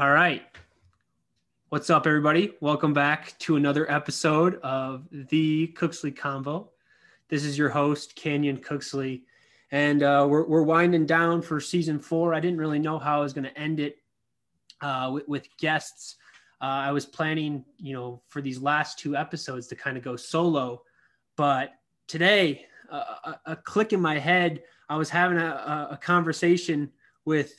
All right. What's up, everybody? Welcome back to another episode of the Cooksley Convo. This is your host, Kanyon Cooksley, and uh, we're, we're winding down for season four. I didn't really know how I was going to end it uh, with, with, guests. Uh, I was planning, you know, for these last two episodes to kind of go solo, but today, a, a, click in my head, I was having a, a conversation with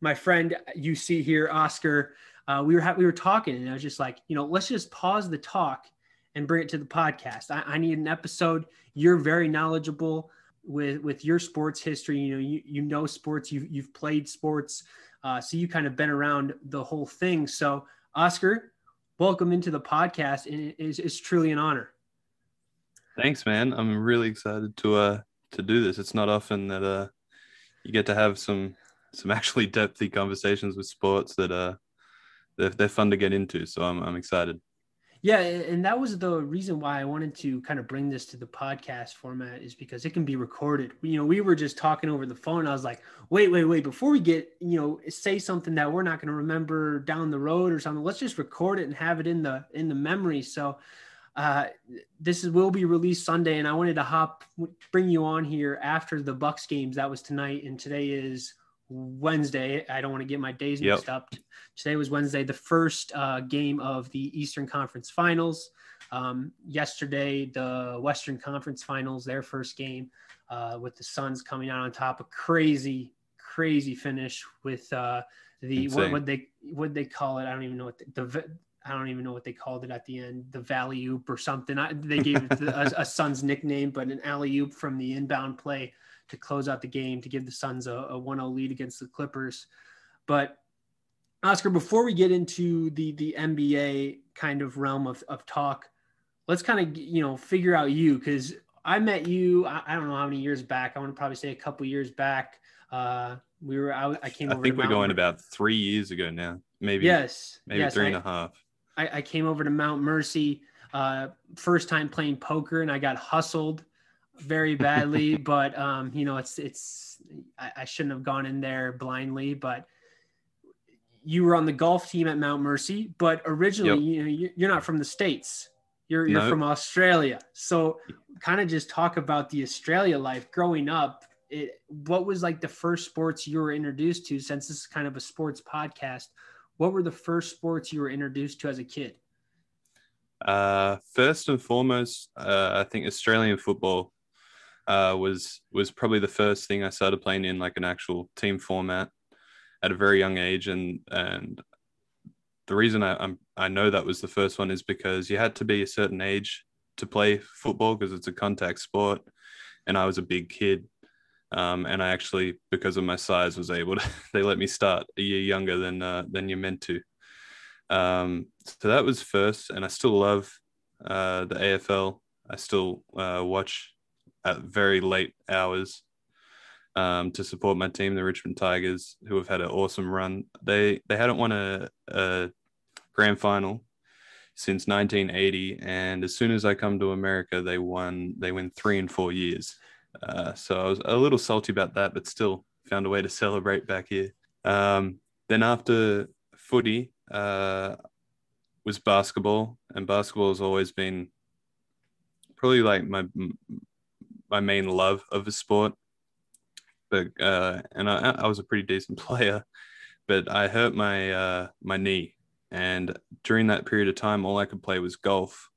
my friend you see here, Oscar, uh, we were ha- we were talking, and I was just like, you know, let's just pause the talk and bring it to the podcast. I, I need an episode. You're very knowledgeable with with your sports history. You know, you you know sports. You've you've played sports, uh, so you kind of been around the whole thing. So, Oscar, welcome into the podcast, and it is it's truly an honor. Thanks, man. I'm really excited to uh to do this. It's not often that uh you get to have some some actually depthy conversations with sports that uh they're, they're fun to get into. So I'm I'm excited. Yeah, and that was the reason why I wanted to kind of bring this to the podcast format is because it can be recorded. You know, we were just talking over the phone. I was like, wait, wait, wait, before we get, you know, say something that we're not going to remember down the road or something, let's just record it and have it in the in the memory. So uh, this is, will be released Sunday, and I wanted to hop bring you on here after the Bucks games. That was tonight, and today is Wednesday. I don't want to get my days mixed up. Today was Wednesday, the first uh, game of the Eastern Conference Finals. Um, yesterday, the Western Conference Finals, their first game, uh, with the Suns coming out on top. A crazy, crazy finish with uh, the what would they what they call it? I don't even know what the, the I don't even know what they called it at the end, the valley oop or something. I, they gave it a, a Suns nickname, but an alley oop from the inbound play to close out the game to give the Suns a, a 1-0 lead against the Clippers. But Oscar, before we get into the the NBA kind of realm of, of talk, let's kind of you know figure out you because I met you I, I, don't know how many years back. I want to probably say a couple years back. Uh, we were I, I came. I think we're going about three years ago now, maybe. Yes, maybe yes, three and a half. I, I came over to Mount Mercy, uh, first time playing poker, and I got hustled very badly. but um, you know, it's it's I, I, shouldn't have gone in there blindly. But you were on the golf team at Mount Mercy, but originally, yep. you know, you're not from the states. You're you're from Australia. So, kind of just talk about the Australia life growing up. It, what was like the first sports you were introduced to? Since this is kind of a sports podcast, what were the first sports you were introduced to as a kid? Uh, first and foremost, uh, I think Australian football uh, was was probably the first thing I started playing in like an actual team format at a very young age, and and the reason I I'm, I know that was the first one is because you had to be a certain age to play football because it's a contact sport, and I was a big kid, um, and I actually, because of my size, was able to. they let me start a year younger than uh, than you're meant to. Um, so that was first, and I still love uh, the AFL. I still uh, watch at very late hours um, to support my team, the Richmond Tigers, who have had an awesome run. They they hadn't won a, a grand final since 1980, and as soon as I come to America, they won. They win three and four years. Uh, so I was a little salty about that, but still found a way to celebrate back here. Um, then after footy uh, was basketball, and basketball has always been probably like my my main love of a sport. But uh, and I, I was a pretty decent player, but I hurt my uh, my knee, and during that period of time, all I could play was golf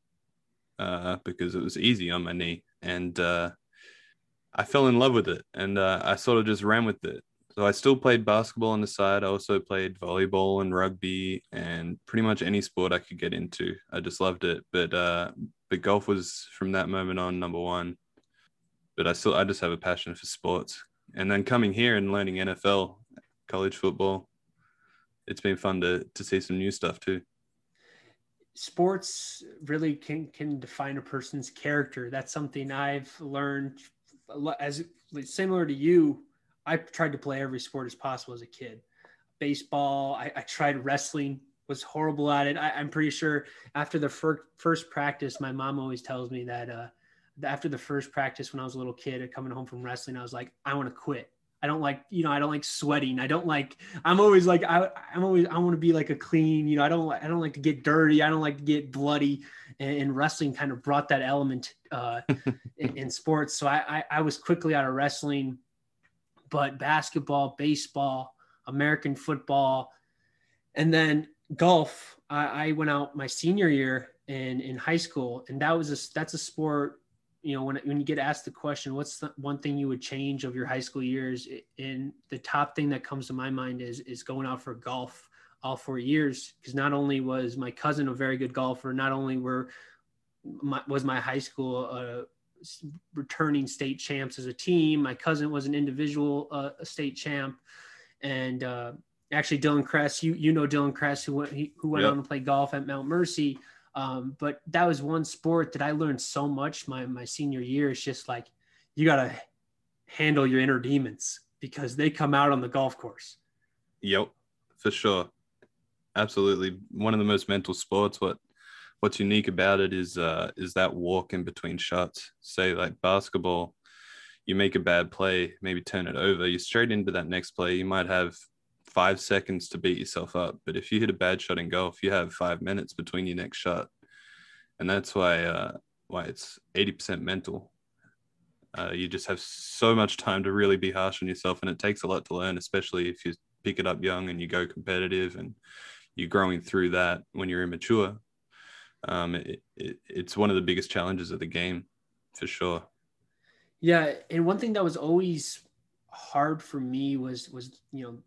uh, because it was easy on my knee, and uh, I fell in love with it and uh, I sort of just ran with it. So I still played basketball on the side. I also played volleyball and rugby and pretty much any sport I could get into. I just loved it. But uh, but golf was from that moment on number one. But I still I just have a passion for sports. And then coming here and learning NFL, college football, it's been fun to to see some new stuff too sports really can can define a person's character. That's something I've learned as similar to you, I tried to play every sport as possible as a kid. Baseball, I, I tried wrestling, was horrible at it. I, am pretty sure after the fir- first practice, my mom always tells me that uh, after the first practice when I was a little kid coming home from wrestling, I was like, I want to quit. I don't like, you know, I don't like sweating. I don't like, I'm always like, I, I'm always, I want to be like a clean, you know, I don't, I don't like to get dirty. I don't like to get bloody and, and wrestling kind of brought that element uh, in, in, sports. So I, I, I was quickly out of wrestling, but basketball, baseball, American football, and then golf. I, I went out my senior year in, in high school and that was a, that's a sport you know, when, when you get asked the question, what's the one thing you would change of your high school years? And the top thing that comes to my mind is, is going out for golf all four years. Cause not only was my cousin a very good golfer, not only were my, was my high school, uh, returning state champs as a team. My cousin was an individual uh, state champ, and uh, actually Dylan Kress, you you know Dylan Kress who went he, who went yep. on to play golf at Mount Mercy. Um, but that was one sport that I learned so much my my senior year. It's just like you gotta handle your inner demons because they come out on the golf course. Yep, for sure. Absolutely. One of the most mental sports. What what's unique about it is uh is that walk in between shots. Say like basketball, you make a bad play, maybe turn it over, you're straight into that next play. You might have five seconds to beat yourself up. But if you hit a bad shot in golf, you have five minutes between your next shot, and that's why uh, why it's eighty percent mental. Uh, you just have so much time to really be harsh on yourself, and it takes a lot to learn, especially if you pick it up young and you go competitive and you're growing through that when you're immature. Um, it, it, it's one of the biggest challenges of the game, for sure. Yeah, and one thing that was always hard for me was was you know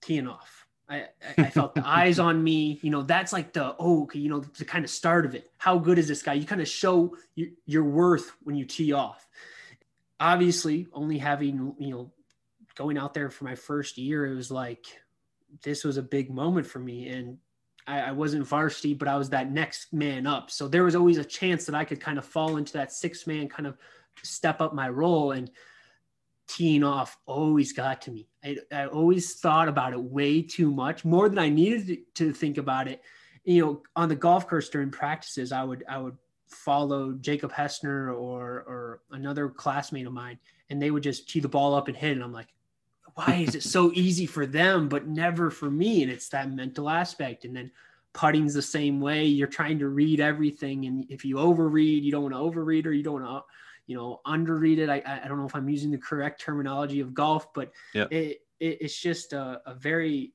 teeing off. I, I felt the eyes on me. You know, that's like the oh, okay, you know, the kind of start of it. How good is this guy? You kind of show your, your worth when you tee off. Obviously, only having you know, going out there for my first year, it was like this was a big moment for me, and I, I wasn't varsity, but I was that next man up. So there was always a chance that I could kind of fall into that six man kind of step up my role and teeing off always got to me. I, I always thought about it way too much, more than I needed to, think about it. You know, on the golf course during practices, I would I would follow Jacob Hessner or or another classmate of mine, and they would just tee the ball up and hit, and I'm like, why is it so easy for them but never for me? And it's that mental aspect, and then putting's the same way. You're trying to read everything, and if you overread, you don't want to overread, or you don't want to you know, underrated. I, I don't know if I'm using the correct terminology of golf, but it, it, it's just a, a very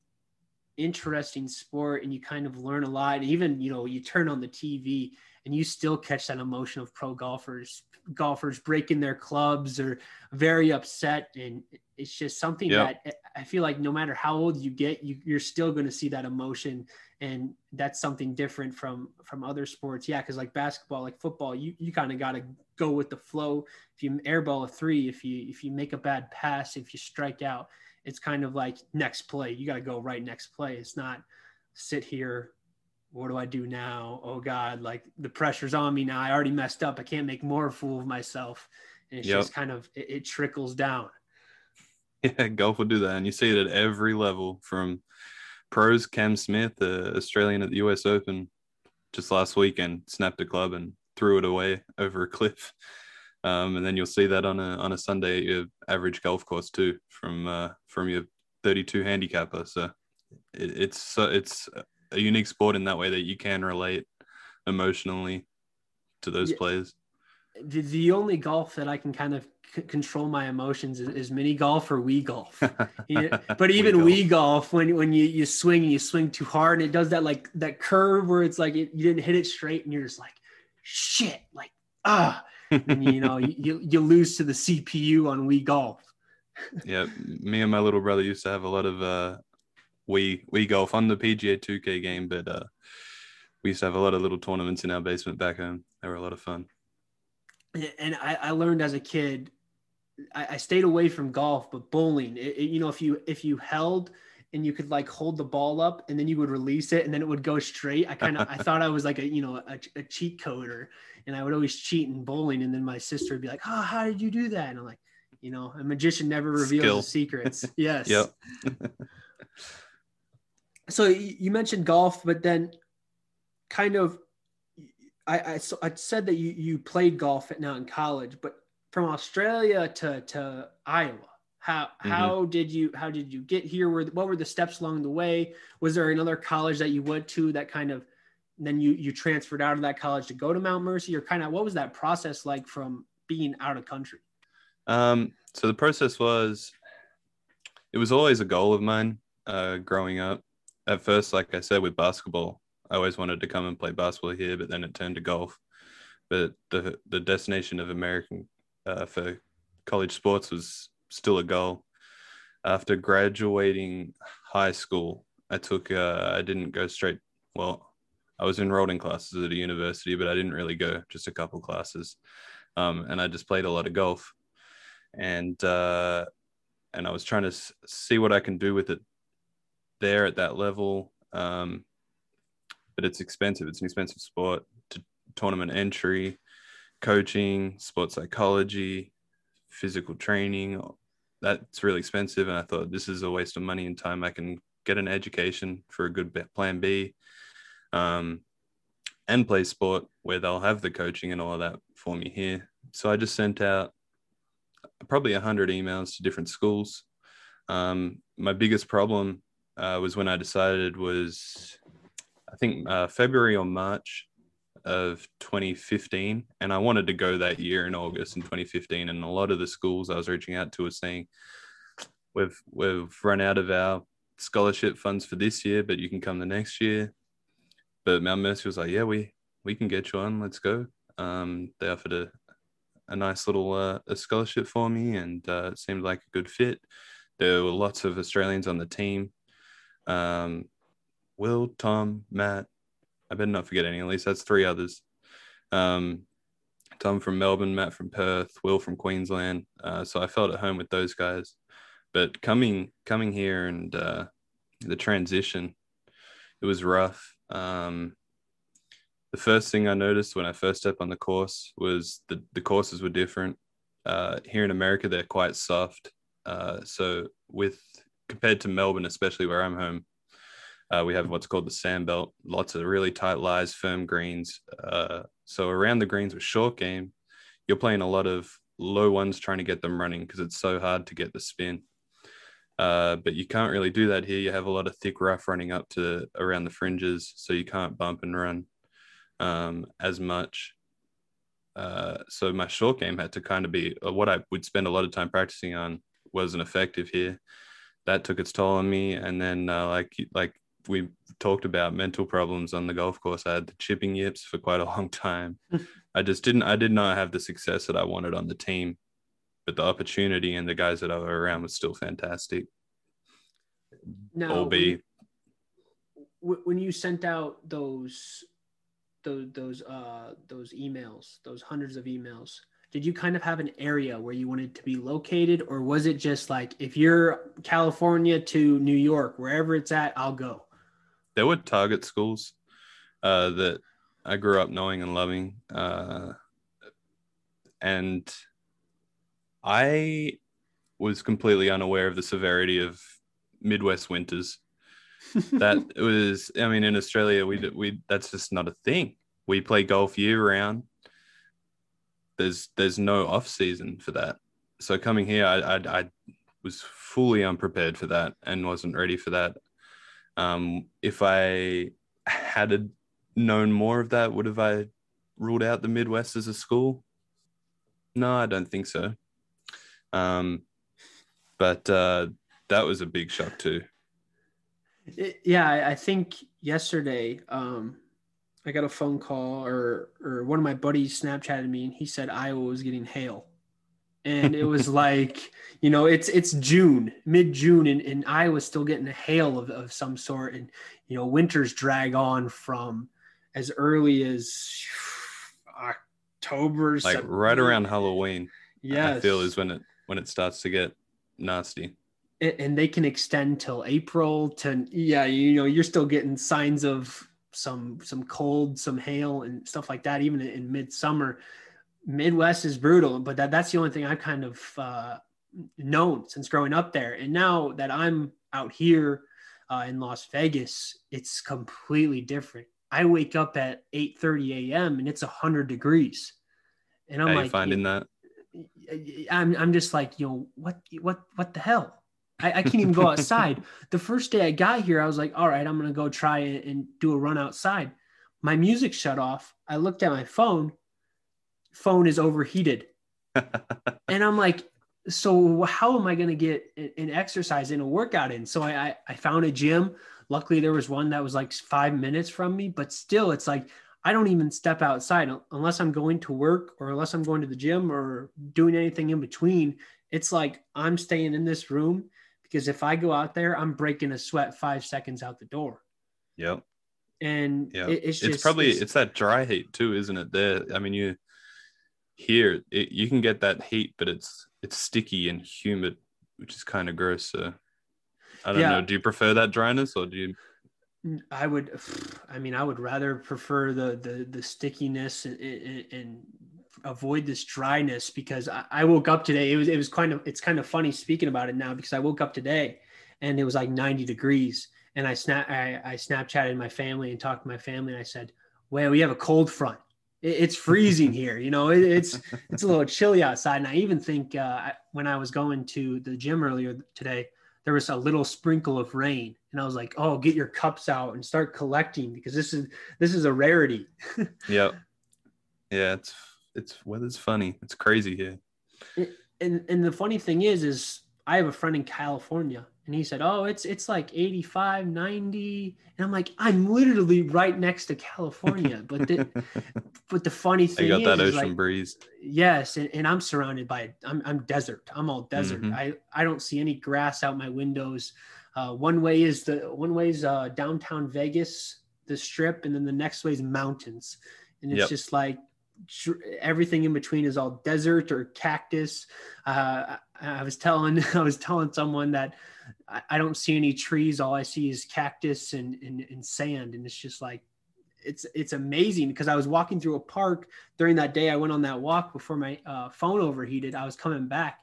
interesting sport and you kind of learn a lot. Even, you know, you turn on the TV and you still catch that emotion of pro golfers, golfers breaking their clubs or very upset. And it's just something yep. that I feel like no matter how old you get, you, you're still going to see that emotion and that's something different from from other sports. Yeah because like basketball like football you you kind of got to go with the flow. If you airball a three if you if you make a bad pass if you strike out it's kind of like next play. You got to go right next play. It's not sit here what do i do now? Oh god like the pressure's on me now. I already messed up. I can't make more fool of myself. And it's yep. just kind of it, it trickles down yeah golf will do that and you see it at every level from pros, Cam Smith, uh, Australian at the US Open just last weekend, snapped a club and threw it away over a cliff. Um, and then you'll see that on a on a Sunday at your average golf course too, from uh, from your 32 handicapper. So it, it's uh, it's a unique sport in that way that you can relate emotionally to those yeah. players. The, the only golf that I can kind of c- control my emotions is, is, mini golf or Wii golf. but even Wii golf. Wii golf, when when you you swing and you swing too hard and it does that like that curve where it's like it, you didn't hit it straight and you're just like shit, like ah, and you know you you lose to the CPU on Wii golf. yeah, me and my little brother used to have a lot of uh Wii Wii golf on the PGA 2K game, but uh we used to have a lot of little tournaments in our basement back home. They were a lot of fun. And I, I learned as a kid I, I stayed away from golf, but bowling, it, it, you know, if you if you held and you could like hold the ball up and then you would release it and then it would go straight. I kind of I thought I was like a you know a, a, cheat coder, and I would always cheat in bowling. And then my sister would be like, "Oh, how did you do that?" And I'm like, you know, a magician never reveals Skill. secrets. Yes. yep. so you mentioned golf, but then kind of I, I, so I said that you, you played golf at now in college, but from Australia to, to Iowa, How mm-hmm. how did you how did you get here? Were what were the steps along the way? Was there another college that you went to that kind of then you you transferred out of that college to go to Mount Mercy, or kind of what was that process like from being out of country? Um, so the process was, it was always a goal of mine uh, growing up. At first, like I said, with basketball, I always wanted to come and play basketball here, but then it turned to golf. But the the destination of American uh, for college sports was still a goal. After graduating high school, I took uh, I didn't go straight. Well, I was enrolled in classes at a university, but I didn't really go, just a couple classes. Um, and I just played a lot of golf, and uh, and I was trying to see what I can do with it there at that level. Um, but it's expensive. It's an expensive sport. To tournament entry, coaching, sports psychology, physical training. That's really expensive, and I thought this is a waste of money and time. I can get an education for a good plan B um, and play sport where they'll have the coaching and all of that for me here. So I just sent out probably 100 emails to different schools. Um, my biggest problem uh, was when I decided was, I think, uh, February or March of 2015. And I wanted to go that year in August in 2015. And a lot of the schools I was reaching out to were saying, we've, we've run out of our scholarship funds for this year, but you can come the next year but Mount Mercy was like, yeah, we we can get you on. Let's go. Um, they offered a a nice little uh, a scholarship for me, and uh, it seemed like a good fit. There were lots of Australians on the team. Um, Will, Tom, Matt. I better not forget any. At least that's three others. Um, Tom from Melbourne, Matt from Perth, Will from Queensland. Uh, so I felt at home with those guys. But coming coming here and uh, the transition, it was rough. Um, the first thing I noticed when I first stepped on the course was the, the courses were different. Uh, here in America, they're quite soft. Uh, so with compared to Melbourne, especially where I'm home, uh, we have what's called the sand belt, lots of really tight lies, firm greens. Uh, so around the greens with short game, you're playing a lot of low ones trying to get them running because it's so hard to get the spin. Uh, but you can't really do that here. You have a lot of thick rough running up to around the fringes, so you can't bump and run um, as much. Uh, so my short game had to kind of be uh, what I would spend a lot of time practicing on wasn't effective here. That took its toll on me, and then uh, like like we talked about mental problems on the golf course. I had the chipping yips for quite a long time. I just didn't. I did not have the success that I wanted on the team but the opportunity and the guys that I were around was still fantastic. No. be when you sent out those those those uh those emails, those hundreds of emails, did you kind of have an area where you wanted to be located, or was it just like if you're California to New York, wherever it's at, I'll go? There were target schools uh, that I grew up knowing and loving, uh, and I was completely unaware of the severity of Midwest winters. that was, I mean, in Australia, we we that's just not a thing. We play golf year round. There's there's no off season for that. So coming here, I I, I was fully unprepared for that and wasn't ready for that. Um, if I had known more of that, would have I ruled out the Midwest as a school? No, I don't think so. Um, but uh, that was a big shock too. Yeah, I, I, think yesterday um, I got a phone call or or one of my buddies Snapchatted me and he said Iowa was getting hail. And it was like, you know, it's it's June, mid June, and, and Iowa's still getting a hail of, of some sort. And, you know, winters drag on from as early as October. Like September. right around Halloween. Yeah. I feel is when it when it starts to get nasty. And they can extend till April to yeah, you know, you're still getting signs of some some cold, some hail and stuff like that, even in midsummer. Midwest is brutal, but that, that's the only thing I've kind of uh, known since growing up there. And now that I'm out here uh, in Las Vegas, it's completely different. I wake up at 8 30 a.m. and it's 100 degrees. And I'm How like, finding that? I'm I'm just like, you know, what what what the hell? I, I can't even go outside. the first day I got here, I was like, all right, I'm gonna go try and, and do a run outside. My music shut off. I looked at my phone. Phone is overheated. and I'm like, so how am I going to get an exercise and a workout in? So I, I, I found a gym. Luckily, there was one that was like five minutes from me, but still, it's like I don't even step outside unless I'm going to work or unless I'm going to the gym or doing anything in between. It's like I'm staying in this room because if I go out there, I'm breaking a sweat five seconds out the door. Yep. And yeah, it, it's just, it's probably it's, it's that dry heat too, isn't it? There, I mean, you here it, you can get that heat, but it's it's sticky and humid, which is kind of gross. So I don't Yeah. know. Do you prefer that dryness or do you? Mm, I would, I mean, I would rather prefer the the the stickiness and, and, and avoid this dryness because I, I woke up today. It was it was kind of it's kind of funny speaking about it now because I woke up today and it was like 90 degrees and I snap I, I Snapchatted my family and talked to my family and I said, "Well, we have a cold front. It, it's freezing here. You know, it, it's it's a little chilly outside." And I even think uh, when I was going to the gym earlier today, there was a little sprinkle of rain and i was like oh get your cups out and start collecting because this is this is a rarity Yep. Yeah, it's it's weather's funny. It's crazy here. and and the funny thing is is i have a friend in california and he said oh it's it's like 85 90 and i'm like i'm literally right next to california but the but the funny I you got is, that is ocean like, breeze. yes and, and i'm surrounded by I'm, I'm desert i'm all desert Mhm. i i don't see any grass out my windows uh, one way is the one way is uh, downtown vegas the strip and then the next way is mountains and it's Yep. just like everything in between is all desert or cactus uh, I, was telling i was telling someone that I, I don't see any trees all i see is cactus and, and, and sand and it's just like it's it's amazing because I was walking through a park during that day. I went on that walk before my uh, phone overheated. I was coming back,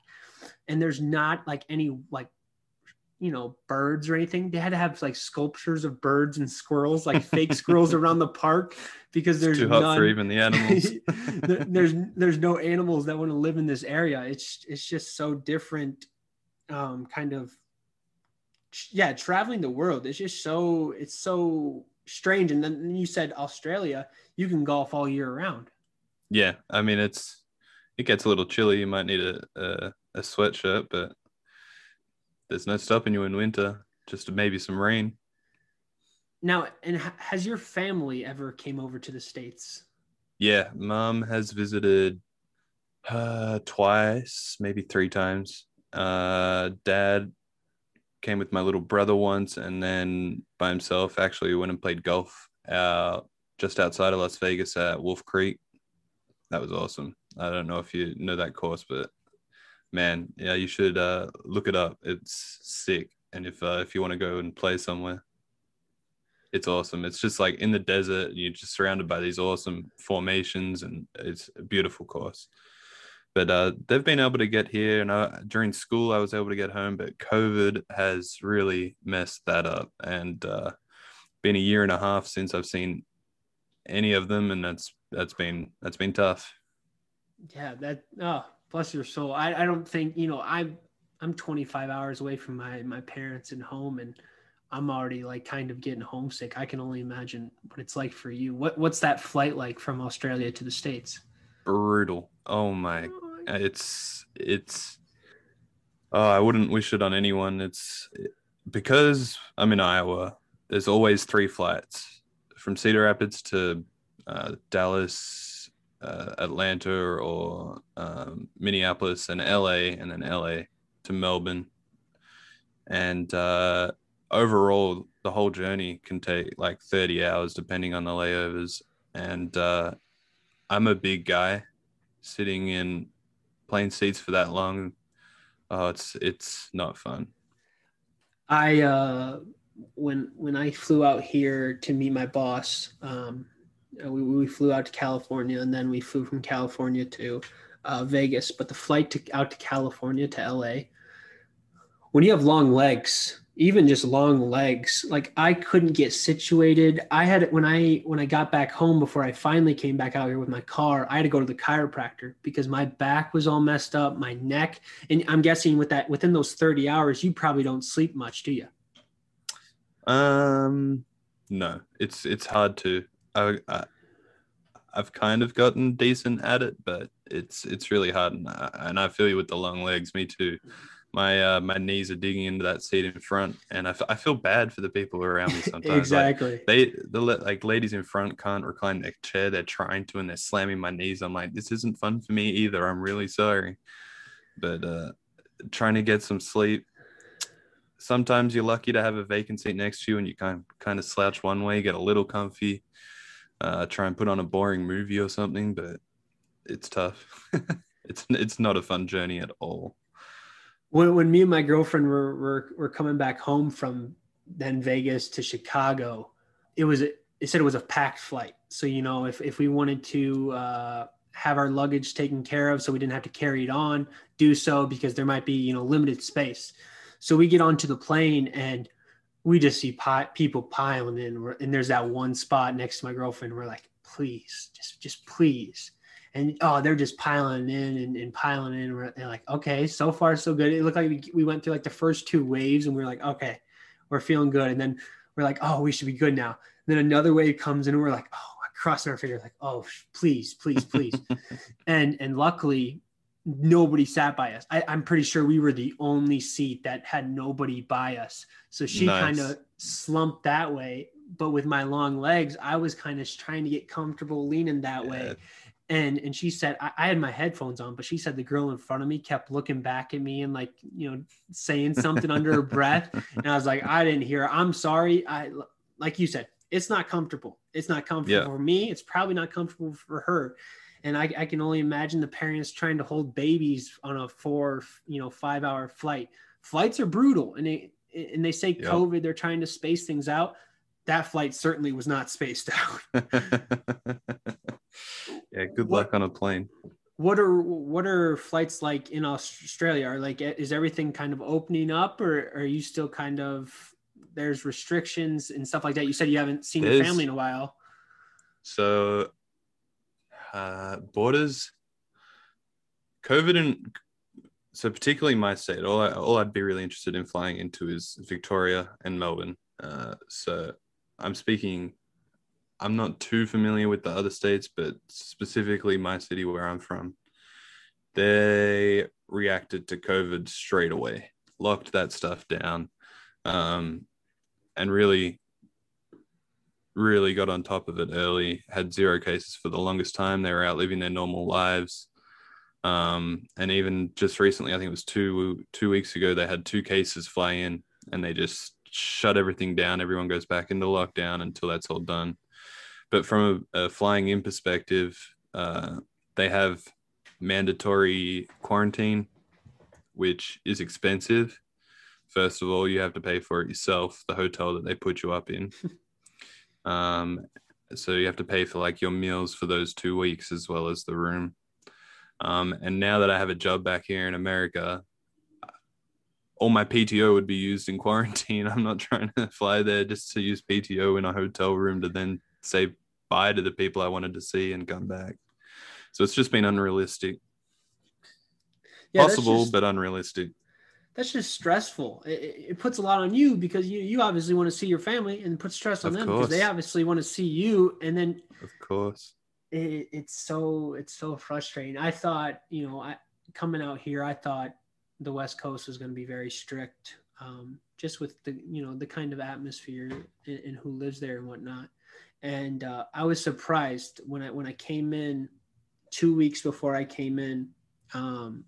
and there's not like any like you know birds or anything. They had to have like sculptures of birds and squirrels, like fake squirrels around the park because there's Too hot none. for even the animals. There- there's there's no animals that want to live in this area. It's it's just so different, um, kind of. Yeah, traveling the world. It's just so it's so strange. And then you said Australia, you can golf all year round. yeah, I mean it's it gets a little chilly. You might need a a, a sweatshirt, but there's no stopping you in winter. Just maybe some rain. Now, and has your family ever came over to the states? Yeah, mom has visited uh twice, maybe three times. Uh dad came with my little brother once and then by himself actually went and played golf uh just outside of Las Vegas at Wolf Creek. That was awesome. I don't know if you know that course, but man, yeah, you should uh look it up. It's sick. And if uh, if you want to go and play somewhere, it's awesome. It's just like in the desert, you're just surrounded by these awesome formations, and it's a beautiful course. But uh, they've been able to get here, and I, during school, I was able to get home, but COVID has really messed that up, and uh, been a year and a half since I've seen any of them, and that's that's been that's been tough. Yeah, that oh, bless your soul. I, I don't think you know I'm I'm 25 hours away from my my parents and home, and I'm already like kind of getting homesick. I can only imagine what it's like for you. What what's that flight like from Australia to the states? Brutal. Oh my it's it's oh i wouldn't wish it on anyone it's because i'm in iowa there's always three flights from cedar rapids to uh, dallas uh, atlanta or um, minneapolis and la and then la to melbourne. And uh, overall the whole journey can take like 30 hours depending on the layovers. And uh, i'm a big guy sitting in plane seats for that long. Oh it's it's not fun. I uh, when when I flew out here to meet my boss, um, we, we flew out to California and then we flew from California to uh, Vegas. But the flight to out to California to LA, when you have long legs, even just long legs like i couldn't get situated. I had when i when i got back home before i finally came back out here with my car i had to go to the chiropractor because my back was all messed up my neck and i'm guessing with that within those 30 hours you probably don't sleep much do you um no. It's it's hard to I, I i've kind of gotten decent at it but it's it's really hard and I, and I feel you with the long legs me too my uh, my knees are digging into that seat in front, and I, f- I feel bad for the people around me sometimes. exactly. Like, they the like ladies in front can't recline their chair. They're trying to, and they're slamming my knees. I'm like, this isn't fun for me either. I'm really sorry, but uh, trying to get some sleep. Sometimes you're lucky to have a vacant seat next to you, and you kind of, kind of slouch one way, get a little comfy, uh, try and put on a boring movie or something, but it's tough. it's it's not a fun journey at all when, when me and my girlfriend were, were, were coming back home from then Vegas to Chicago, it was, it said it was a packed flight. So, you know, if, if we wanted to uh, have our luggage taken care of so we didn't have to carry it on, do so because there might be, you know, limited space. So we get onto the plane and we just see pi- people piling in and there's that one spot next to my girlfriend. We're like, please, just, just please and oh, they're just piling in and, and piling in. We're like, okay, so far so good. It looked like we, we went through like the first two waves, and we are like, okay, we're feeling good. And then we're like, oh, we should be good now. And then another wave comes in, and we're like, oh, crossing our fingers, like, oh, please, please, please. and and luckily, nobody sat by us. I, am pretty sure we were the only seat that had nobody by us. So she nice. kind of slumped that way. But with my long legs, I was kind of trying to get comfortable leaning that yeah. way and and she said I, I, had my headphones on but she said the girl in front of me kept looking back at me and like you know saying something under her breath and i was like i didn't hear i'm sorry i like you said it's not comfortable it's not comfortable yeah. for me it's probably not comfortable for her and I, I can only imagine the parents trying to hold babies on a four you know five hour flight flights are brutal and they and they say yep. covid they're trying to space things out that flight certainly was not spaced out yeah, good what, luck on a plane. What are what are flights like in Australia? Are like is everything kind of opening up, or are you still kind of there's restrictions and stuff like that? You said you haven't seen your family in a while. So, uh, borders, COVID and so particularly my state, all I, all I'd be really interested in flying into is Victoria and Melbourne. Uh, so I'm speaking I'm not too familiar with the other states, but specifically my city where I'm from, they reacted to COVID straight away, locked that stuff down, um, and really, really got on top of it early. Had zero cases for the longest time. They were out living their normal lives. Um, and even just recently, I think it was two two weeks ago, they had two cases fly in, and they just shut everything down. Everyone goes back into lockdown until that's all done. But from a, a flying in perspective, uh, they have mandatory quarantine, which is expensive. First of all, you have to pay for it yourself, the hotel that they put you up in. um, so you have to pay for like your meals for those two weeks as well as the room. Um, and now that I have a job back here in America, all my PTO would be used in quarantine. I'm not trying to fly there just to use PTO in a hotel room to then say bye to the people I wanted to see and come back. So it's just been unrealistic. Yeah, Possible, just, but unrealistic. That's just stressful. It, it, puts a lot on you because you, you obviously want to see your family and put stress on of them because they obviously want to see you. And then, of course, it, it's so it's so frustrating. I thought, you know, I coming out here, I thought the West Coast was going to be very strict, um, just with the you know the kind of atmosphere and, and who lives there and whatnot and uh, I was surprised when I when I came in two weeks before I came in. Um,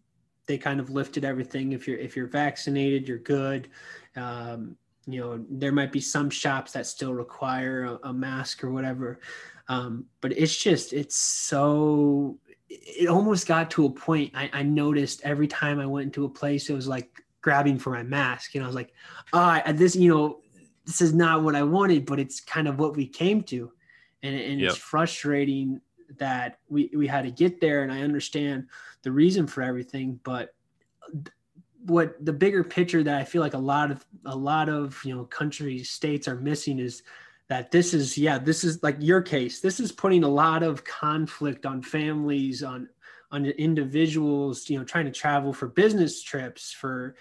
they kind of lifted everything. If you're if you're vaccinated, you're good. Um, you know, there might be some shops that still require a, a mask or whatever, um, but it's just it's so. It almost got to a point. I, I noticed every time I went into a place, it was like grabbing for my mask, and I was like, "Ah, oh, this, you know, this is not what I wanted, but it's kind of what we came to. And, and yep. it's frustrating that we, we had to get there. And I understand the reason for everything, but what the bigger picture that I feel like a lot of a lot of you know countries states are missing is that this is yeah this is like your case this is putting a lot of conflict on families on on individuals you know trying to travel for business trips for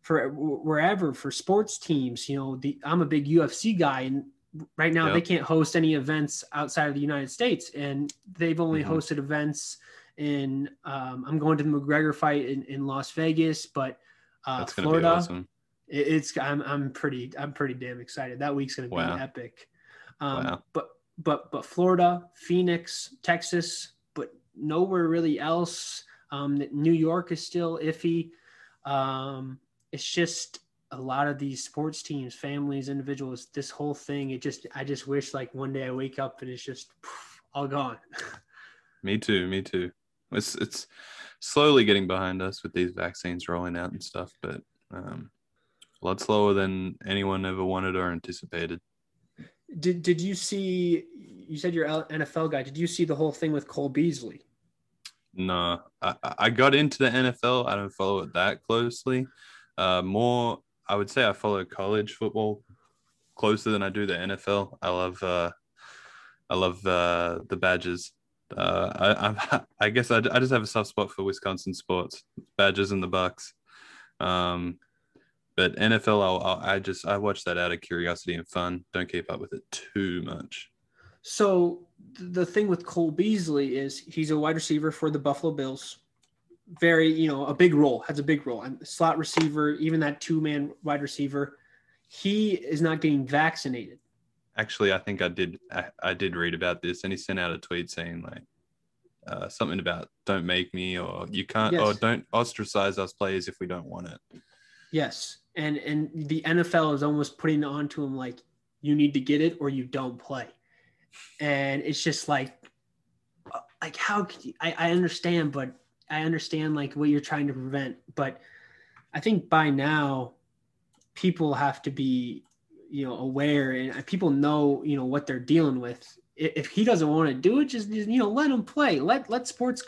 for wherever for sports teams you know the i'm a big ufc guy and right now yep. they can't host any events outside of the united states and they've only mm-hmm. hosted events in um, i'm going to the mcgregor fight in, in las vegas but uh, florida awesome. it, it's I'm, I'm pretty i'm pretty damn excited that week's going to wow. be epic um, wow. but but but florida phoenix texas but nowhere really else um, new york is still iffy um, it's just a lot of these sports teams, families, individuals, this whole thing, it just, I just wish like one day I wake up and it's just poof, all gone. me too. Me too. It's, it's slowly getting behind us with these vaccines rolling out and stuff, but um, a lot slower than anyone ever wanted or anticipated. Did, did you see, you said you're NFL guy. Did you see the whole thing with Cole Beasley? No, I, I got into the NFL. I don't follow it that closely. Uh, more, I would say I follow college football closer than I do the NFL. I love, uh, I love uh, the Badgers. Uh, I, I, I guess I, I just have a soft spot for Wisconsin sports, Badgers and the Bucks. Um, but NFL, I'll, I'll, i just I watch that out of curiosity and fun. Don't keep up with it too much. So the thing with Cole Beasley is he's a wide receiver for the Buffalo Bills very, you know, a big role, has a big role. And slot receiver, even that two man wide receiver, he is not getting vaccinated. Actually, I think I did. I, I did read about this, and he sent out a tweet saying like uh, something about "don't make me" or "you can't" yes. or "don't ostracize us players if we don't want it." Yes, and and the NFL is almost putting it onto him like you need to get it or you don't play, and it's just like uh, like how you, I, I understand, but I understand like what you're trying to prevent, but I think by now people have to be, you know, aware and uh, people know, you know, what they're dealing with. If he doesn't want to do it, just you know, let him play. Let let sports.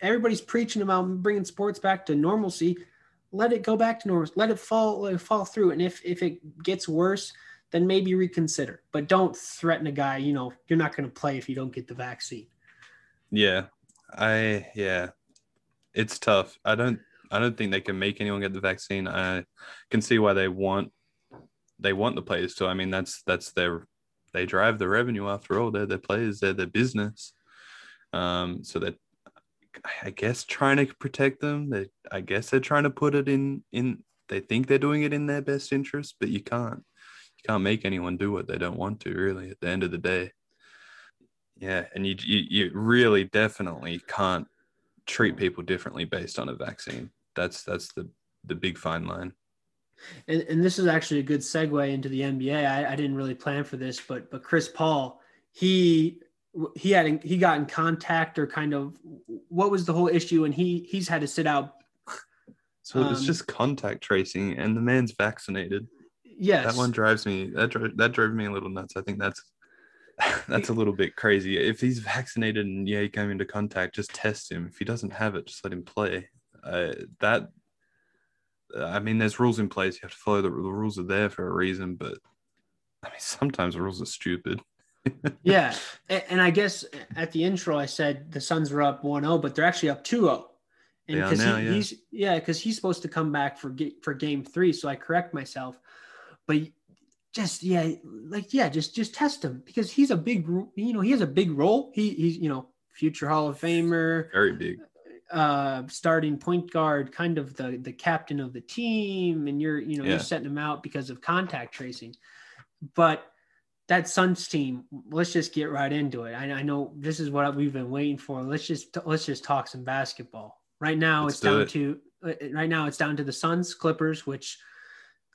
Everybody's preaching about bringing sports back to normalcy. Let it go back to normal. Let it fall let it fall through. And if if it gets worse, then maybe reconsider. But don't threaten a guy. You know, you're not going to play if you don't get the vaccine. Yeah, I yeah it's tough. I don't I don't think they can make anyone get the vaccine. I can see why they want they want the players to. I mean, that's that's their they drive the revenue after all. They're their players. They're their business. Um, so that I guess trying to protect them. They I guess they're trying to put it in in. They think they're doing it in their best interest, but you can't. You can't make anyone do what they don't want to. Really, at the end of the day. Yeah, and you you, you really definitely can't treat people differently based on a vaccine. That's that's the the big fine line. And, and this is actually a good segue into the NBA. I, I didn't really plan for this, but but Chris Paul, he he had he got in contact or kind of what was the whole issue, and he he's had to sit out. So it was um, just contact tracing, and the man's vaccinated. Yes, that one drives me. That that drove me a little nuts. I think that's that's a little bit crazy. If he's vaccinated and yeah, he came into contact, just test him. If he doesn't have it, just let him play. Uh, that, I mean, there's rules in place. You have to follow the, the rules are there for a reason, but I mean, sometimes the rules are stupid. yeah, and, I guess at the intro I said the Suns were up 1-0, but they're actually up 2-0. And because he, yeah. he's yeah, because he's supposed to come back for for game three, so I correct myself. But just yeah, like yeah, just just test him because he's a big you know he has a big role. He he's you know future Hall of Famer, very big, uh, starting point guard, kind of the the captain of the team, and you're you know yeah. you're setting him out because of contact tracing. But that Suns team, let's just get right into it. I, I know this is what we've been waiting for. Let's just let's just talk some basketball. Right now, let's it's down it. to uh, right now it's down to the Suns Clippers, which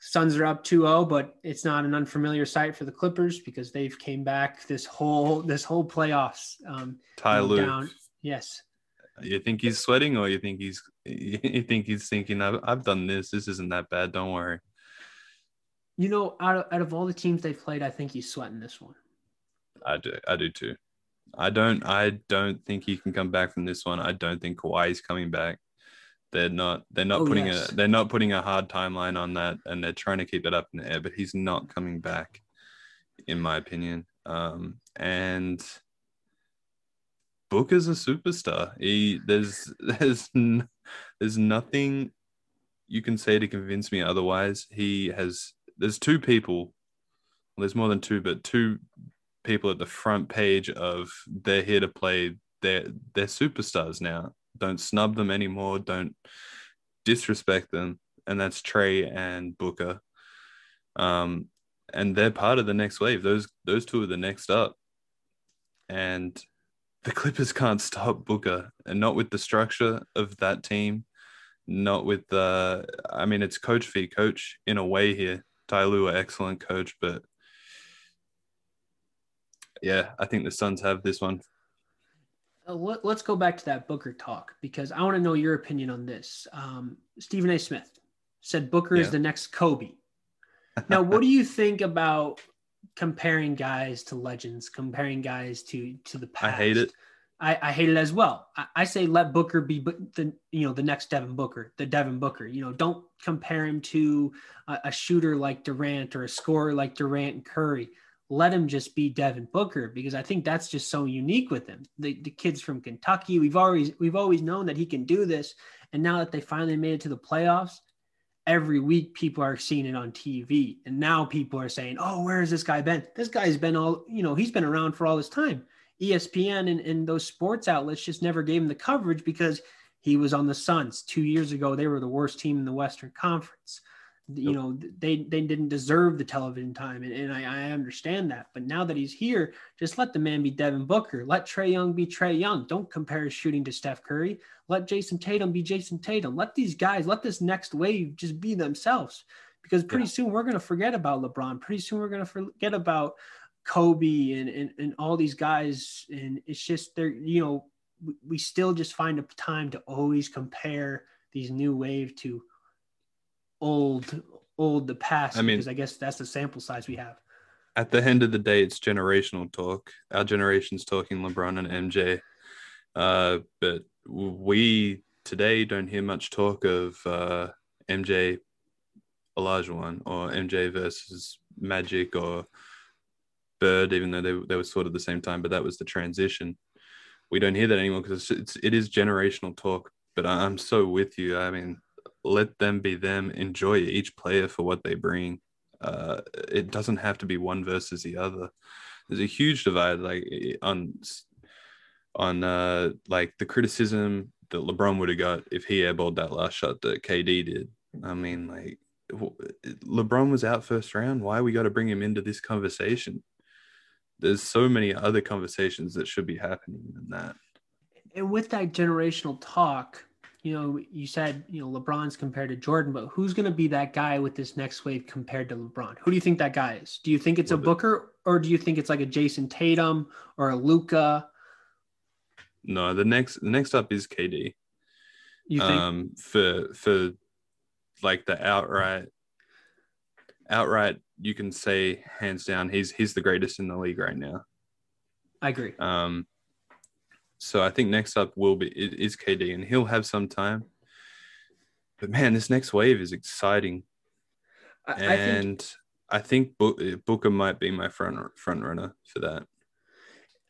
Suns are up 2-0, but it's not an unfamiliar sight for the Clippers because they've came back this whole this whole playoffs. Um, Ty Lue. Yes. You think he's sweating, or you think he's you think he's thinking, "I've, I've done this. This isn't that bad. Don't worry." You know, out of, out of all the teams they've played, I think he's sweating this one. I do. I do too. I don't. I don't think he can come back from this one. I don't think Kawhi is coming back. They're not. They're not Oh, putting yes. a. They're not putting a hard timeline on that, and they're trying to keep it up in the air. But he's not coming back, in my opinion. Um, and Booker's a superstar. He there's there's n- there's nothing you can say to convince me otherwise. He has. There's two people. Well, there's more than two, but two people at the front page of they're here to play. They're they're superstars now. Don't snub them anymore. Don't disrespect them. And that's Trae and Booker. Um, and they're part of the next wave. Those those two are the next up. And the Clippers can't stop Booker, and not with the structure of that team, not with the. I mean, it's coach v coach in a way here. Ty Lue, excellent coach, but yeah, I think the Suns have this one. Uh, let, us go back to that Booker talk because I want to know your opinion on this. Um, Stephen A. Smith said Booker Yeah. is the next Kobe. Now, what do you think about comparing guys to legends, comparing guys to to the past? I hate it. I, I hate it as well. I, I say let Booker be the you know the next Devin Booker, the Devin Booker. You know, don't compare him to a, a shooter like Durant or a scorer like Durant and Curry. Let him just be Devin Booker because I think that's just so unique with him. The the kid's from Kentucky. We've always we've always known that he can do this, and now that they finally made it to the playoffs, every week people are seeing it on TV, and now people are saying, "Oh, where has this guy been? This guy's been all you know. He's been around for all this time." ESPN and, and those sports outlets just never gave him the coverage because he was on the Suns two years ago. They were the worst team in the Western Conference. You know, they they didn't deserve the television time, and, and I, I understand that. But now that he's here, just let the man be Devin Booker. Let Trae Young be Trae Young. Don't compare his shooting to Steph Curry. Let Jayson Tatum be Jayson Tatum. Let these guys, let this next wave just be themselves. Because pretty Yeah. soon we're going to forget about LeBron. Pretty soon we're going to forget about Kobe and, and, and all these guys. And it's just they're, you know, we, we still just find a time to always compare these new wave to old, old the past. I mean- because I guess that's the sample size we have. At the end of the day, it's generational talk. Our generation's talking LeBron and MJ, uh, but we today don't hear much talk of uh, MJ Olajuwon or MJ versus Magic or Bird, even though they, they were sort of the same time, but that was the transition. We don't hear that anymore because it's, it's it is generational talk. But I- I'm so with you. I mean, let them be them. Enjoy each player for what they bring. Uh, it doesn't have to be one versus the other. There's a huge divide, like on on uh like the criticism that LeBron would have got if he airballed that last shot that KD did. I mean, like LeBron was out first round. Why we got to bring him into this conversation? There's so many other conversations that should be happening than that. and with that generational talk, you know, you said, you know, LeBron's compared to Jordan, but who's going to be that guy with this next wave compared to LeBron? Who do you think that guy is? Do you think it's a Booker or do you think it's like a Jayson Tatum or a Luka? No, the next the next up is KD. You think? um for for like the outright outright you can say hands down he's he's the greatest in the league right now I agree. um so i think next up will be is kd and he'll have some time but man this next wave is exciting I, I think and i think uh, booker might be my front front runner for that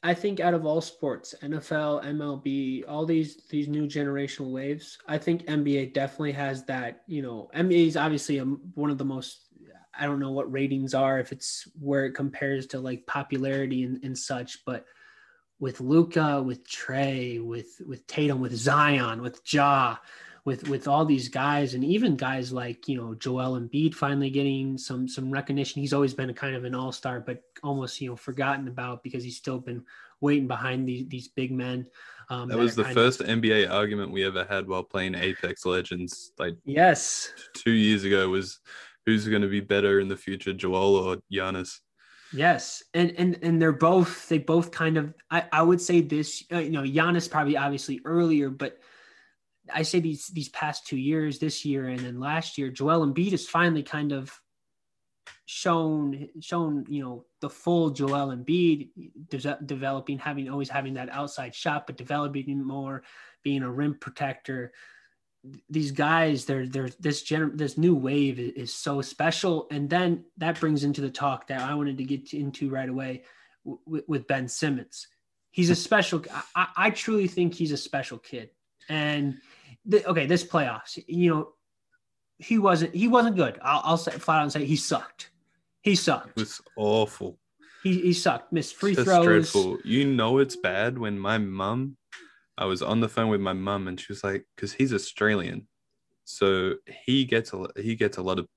I think out of all sports, NFL, MLB, all these these new generational waves, I think NBA definitely has that. You know, NBA is obviously a, one of the most. I don't know what ratings are if it's where it compares to like popularity and, and such, but with Luka, with Trae, with with Tatum, with Zion, with Ja, with with all these guys, and even guys like you know Joel Embiid finally getting some some recognition. He's always been a kind of an all star, but almost you know forgotten about because he's still been waiting behind these these big men. Um, that was the kind of- first nba argument we ever had while playing apex legends like yes, two years ago was who's going to be better in the future, Joel or Giannis. Yes, and and and they're both they both kind of I I would say this uh, you know Giannis probably obviously earlier, but I say these these past two years, this year and then last year, Joel Embiid has finally kind of shown shown you know the full Joel Embiid de- developing having always having that outside shot but developing more being a rim protector these guys, they're they're this gener- this new wave is, is, so special, and then that brings into the talk that I wanted to get into right away w- with Ben Simmons. He's a special. I, I truly think he's a special kid, and the, okay, this playoffs, you know, he wasn't he wasn't good. I'll, I'll say flat out and say he sucked. He sucked. It was awful. He, he sucked. Missed free Just throws. Dreadful. You know it's bad when my mom I was on the phone with my mum and she was like, because he's Australian, so he gets a he gets a lot of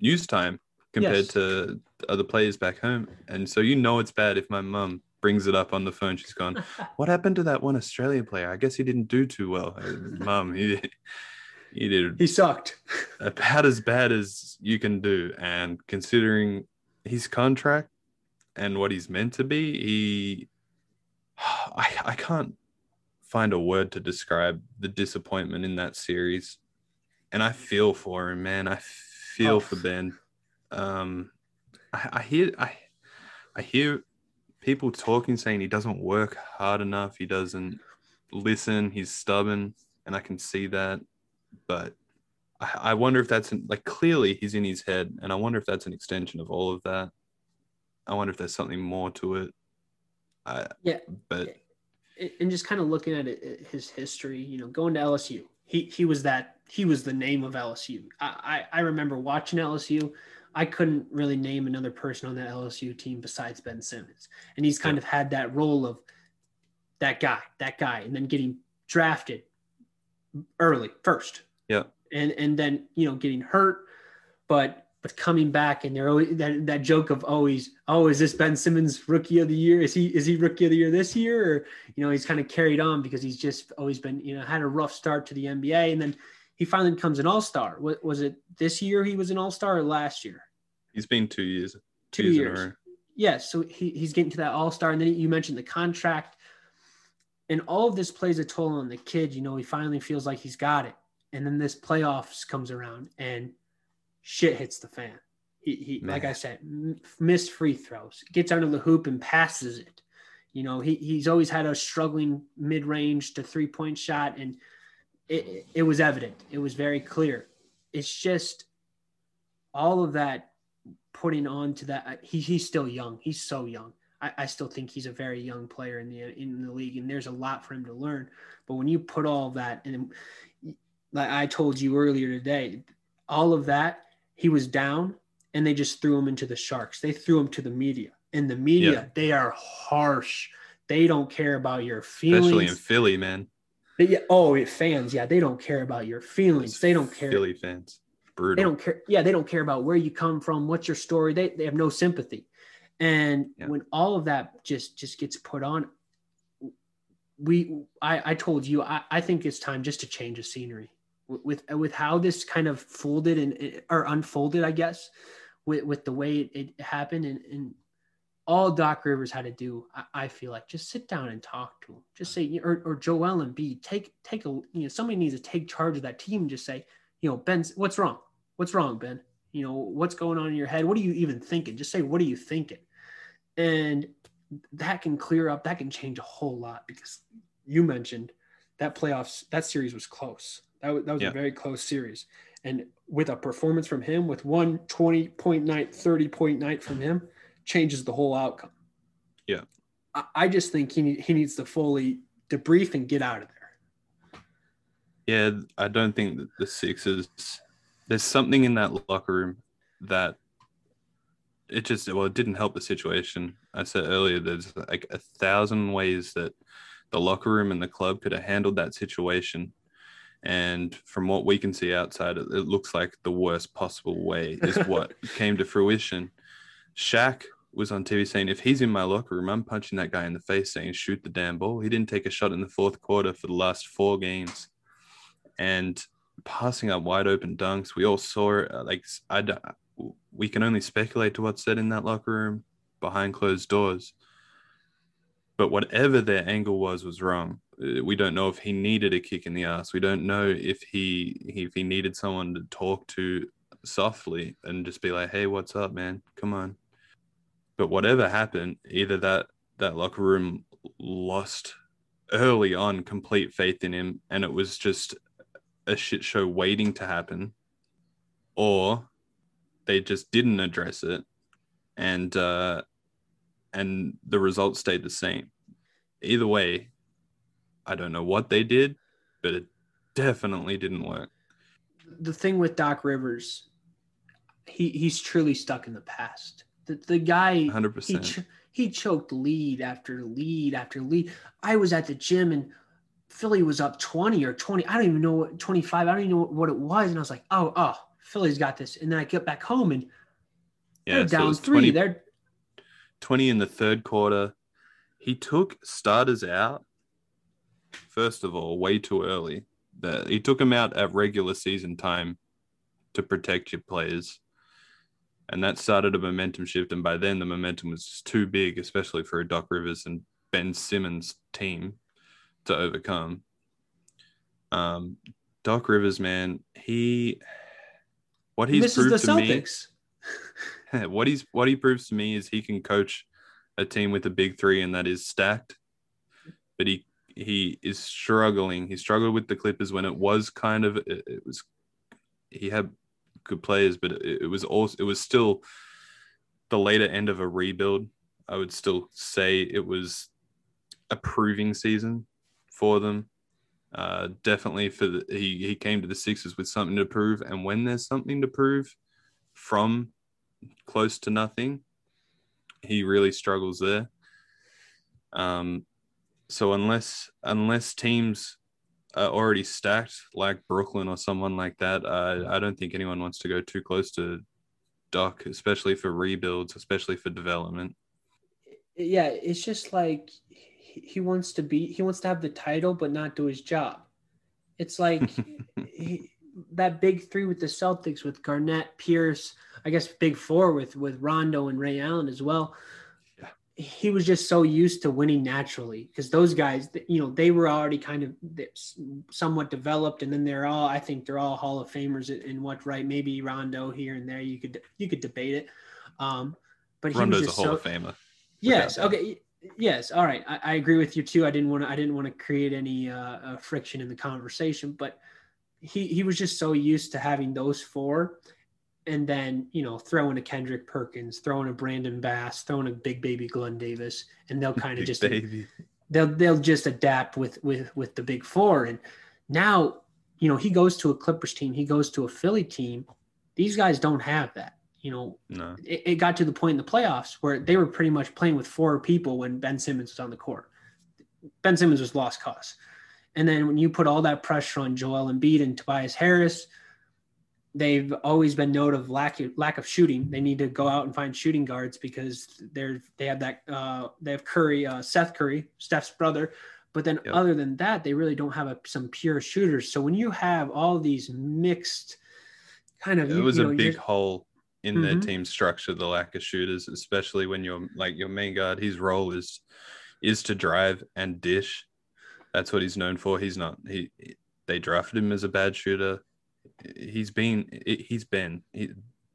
news time compared yes. to other players back home, and so you know it's bad if my mum brings it up on the phone. She's gone, "What happened to that one Australian player? I guess he didn't do too well." Mum, he he did. He sucked. About as bad as you can do, and considering his contract and what he's meant to be, he I I can't find a word to describe the disappointment in that series. And I feel for him, man. I feel oh. for Ben. Um, I, I hear I I hear people talking saying he doesn't work hard enough, he doesn't listen, he's stubborn, and I can see that. But I, I wonder if that's like clearly he's in his head, and I wonder if that's an extension of all of that. I wonder if there's something more to it. I, yeah, but and just kind of looking at it, his history, you know, going to LSU, he he was that he was the name of LSU. I, I, I remember watching LSU. I couldn't really name another person on that LSU team besides Ben Simmons, and he's kind of had that role of that guy, that guy, and then getting drafted early first. Yeah, and and then you know getting hurt, but but coming back and they're always that, that joke of always oh is this Ben Simmons rookie of the year? Is he is he rookie of the year this year? Or you know he's kind of carried on because he's just always been you know had a rough start to the NBA and then he finally becomes an all star was, it this year he was an all star or last year? He's been two years. Two, two years, years. yeah so he, he's getting to that all star and then you mentioned the contract. And all of this plays a toll on the kid. You know he finally feels like he's got it. And then this playoffs comes around and shit hits the fan. He, he like I said, missed free throws, gets under the hoop and passes it. You know, he, he's always had a struggling mid range to three point shot, and it, it was evident. It was very clear. It's just all of that putting on to that. Uh, he, he's still young. He's so young. I, I still think he's a very young player in the in the league, and there's a lot for him to learn. But when you put all of that, and like I told you earlier today, all of that he was down and they just threw him into the sharks. They threw him to the media. And the media, yeah. they are harsh. They don't care about your feelings. Especially in Philly, man. yeah, oh, fans, yeah, they don't care about your feelings. They don't care. Philly fans, brutal. They don't care. Yeah, they don't care about where you come from, what's your story. They, they have no sympathy. And yeah. when all of that just just gets put on, we I, I told you I, I think it's time just to change the scenery with with how this kind of folded and uh, or unfolded, I guess, with with the way it, it happened and, and all Doc Rivers had to do, I, I, feel like, just sit down and talk to him. Just say, or, or Joel Embiid, take take a you know somebody needs to take charge of that team. And just say, you know, Ben, what's wrong? What's wrong, Ben? You know, what's going on in your head? What are you even thinking? Just say, what are you thinking? And that can clear up. That can change a whole lot because you mentioned that playoffs that series was close. That, was, that was yeah. a very close series. And with a performance from him, with one 20 point night, 30 point night from him, changes the whole outcome. Yeah. I, I just think he, he needs to fully debrief and get out of there. Yeah, I don't think that the Sixers, there's something in that locker room that it just, well, it didn't help the situation. I said earlier, there's like a thousand ways that the locker room and the club could have handled that situation and from what we can see outside, it, it looks like the worst possible way is what came to fruition. Shaq was on TV saying, if he's in my locker room, I'm punching that guy in the face saying, shoot the damn ball. He didn't take a shot in the fourth quarter for the last four games. And passing up wide open dunks, we all saw it. Uh, like, I, we can only speculate to what's said in that locker room behind closed doors. But whatever their angle was, was wrong. Uh, we don't know if he needed a kick in the ass. We don't know if he if he needed someone to talk to softly and just be like, "Hey, what's up, man? Come on." But whatever happened, either that that locker room lost early on complete faith in him, and it was just a shit show waiting to happen, or they just didn't address it, and uh, and the results stayed the same. Either way, I don't know what they did, but it definitely didn't work. The thing with Doc Rivers, he he's truly stuck in the past. The the guy, hundred he percent. ch- he choked lead after lead after lead. I was at the gym and Philly was up 20 or 20. I don't even know what 25. I don't even know what it was. And I was like, oh, oh, Philly's got this. And then I get back home and Yeah, they're down three. 20, They're 20 in the third quarter. He took starters out, first of all, way too early. The, he took him out at regular season time to protect your players. And that started a momentum shift. And by then, the momentum was just too big, especially for a Doc Rivers and Ben Simmons team to overcome. Um, Doc Rivers, man, he, what he's proved to me what he's what he proves to me is he can coach a team with a big three and that is stacked but he he is struggling he struggled with the clippers when it was kind of it, was he had good players but it, it was also it was still the later end of a rebuild i would still say it was a proving season for them uh definitely for the he he came to the sixers with something to prove and when there's something to prove from close to nothing, he really struggles there. Um, so unless unless teams are already stacked like Brooklyn or someone like that, uh, I don't think anyone wants to go too close to Doc, especially for rebuilds, especially for development. Yeah, it's just like he he wants to be, he wants to have the title, but not do his job. It's like he, that big three with the Celtics with Garnett, Pierce, I guess big four with with Rondo and Ray Allen as well. He was just so used to winning naturally because those guys, you know, they were already kind of somewhat developed, and then they're all, I think, they're all Hall of Famers in what right. Maybe Rondo here and there, you could you could debate it, um, but he Rondo's was a Hall so, of Famer. Yes. Okay. Yes. All right. I, I agree with you too. I didn't want to. I didn't want to create any uh, uh, friction in the conversation, but he he was just so used to having those four, and then you know throwing a Kendrick Perkins, throwing a Brandon Bass, throwing a big baby Glenn Davis, and they'll kind of just baby. they'll they'll just adapt with with with the big four. And now you know he goes to a Clippers team, he goes to a Philly team. These guys don't have that. You know, No. it, it got to the point in the playoffs where they were pretty much playing with four people when Ben Simmons was on the court. Ben Simmons was lost cause. And then when you put all that pressure on Joel Embiid and Tobias Harris, they've always been note of lack of, lack of shooting. They need to go out and find shooting guards because they're they have that uh, they have Curry, uh, Seth Curry, Steph's brother. But then Yep. other than that, they really don't have a, some pure shooters. So when you have all these mixed kind of, It you- was you a big hole in their Mhm. team structure, the lack of shooters, especially when you're like your main guard, his role is is to drive and dish. That's what he's known for. He's not he they drafted him as a bad shooter. He's been he's Ben. He,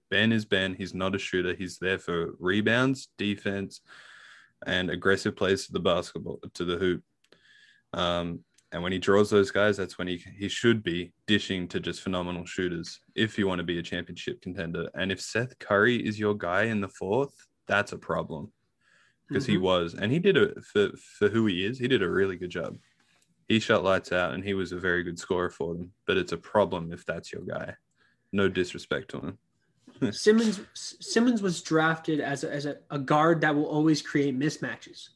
ben is Ben. He's not a shooter. He's there for rebounds, defense, and aggressive plays to the basketball to the hoop. Um, and when he draws those guys, that's when he he should be dishing to just phenomenal shooters if you want to be a championship contender. And if Seth Curry is your guy in the fourth, that's a problem because he Mhm. was, and he did it for for who he is. He did a really good job. He shot lights out, and he was a very good scorer for them. But it's a problem if that's your guy. No disrespect to him. Simmons Simmons was drafted as a, as a, a guard that will always create mismatches.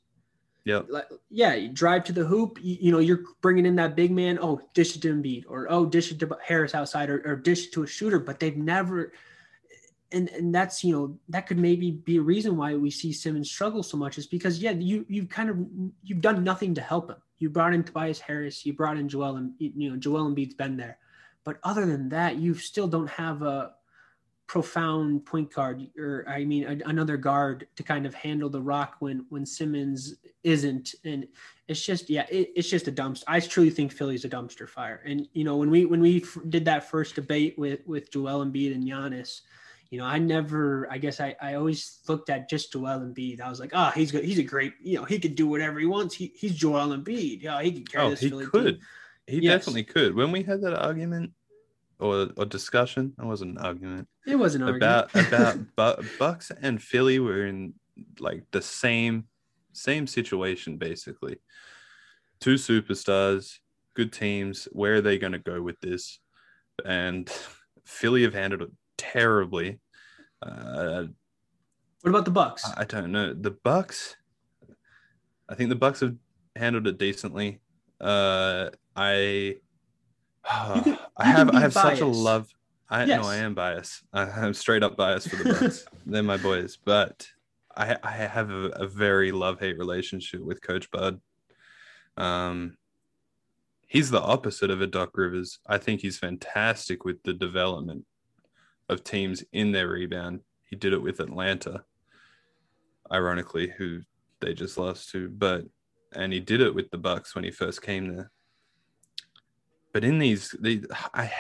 Yep. Like, yeah, you drive to the hoop. You, you know, you're bringing in that big man. Oh, dish it to Embiid, or oh, dish it to Harris outside, or, or dish it to a shooter. But they've never, and and that's you know that could maybe be a reason why we see Simmons struggle so much is because yeah, you you've kind of you've done nothing to help him. You brought in Tobias Harris, you brought in Joel, and you know Joel Embiid's been there, but other than that, you still don't have a profound point guard or I mean a, another guard to kind of handle the rock when when Simmons isn't. And it's just yeah it, it's just a dumpster. I truly think Philly's a dumpster fire. And you know when we when we did that first debate with with Joel Embiid and Giannis you know I never I guess I, I always looked at just Joel Embiid I was like ah oh, he's good he's a great you know he could do whatever he wants he, he's Joel Embiid yeah he could carry Oh, this he Philly team. could. he Yes. definitely could. When we had that argument or or discussion, it wasn't an argument It was an argument. about about Bu- Bucks and Philly were in like the same same situation basically. Two superstars, good teams. Where are they going to go with this? And Philly have handled it terribly. Uh, what about the Bucks? I don't know. The Bucks. I think the Bucks have handled it decently. Uh, I. Can- I have I have such a love. I Yes. no, I am biased. I, I'm straight up biased for the Bucks. They're my boys, but I I have a, a very love hate relationship with Coach Bud. Um, he's the opposite of a Doc Rivers. I think he's fantastic with the development of teams in their rebound. He did it with Atlanta, ironically, who they just lost to, but and he did it with the Bucks when he first came there. But in these, the I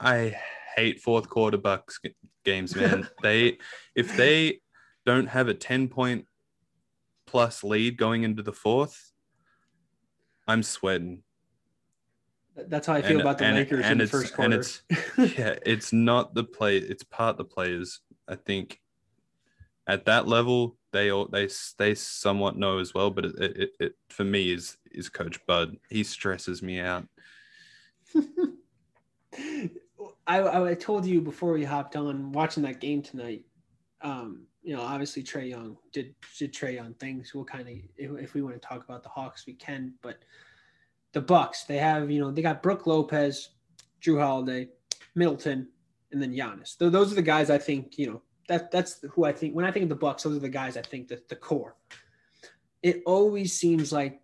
I hate fourth quarter Bucks games, man. they if they don't have a ten point plus lead going into the fourth, I'm sweating. That's how I feel And- about the and- Lakers and in the it's- first and quarter. yeah, it's not the play. It's part the players. I think at that level, they all they they somewhat know as well. But it, it, it for me is is Coach Bud. He stresses me out. I, I told you before we hopped on watching that game tonight. Um, you know, obviously Trae Young did did Trae Young things. We'll kind of if, if we want to talk about the Hawks, we can. But the Bucks, they have you know they got Brook Lopez, Jrue Holiday, Middleton, and then Giannis. Th- those are the guys I think you know that that's who I think when I think of the Bucks. Those are the guys I think that the core. It always seems like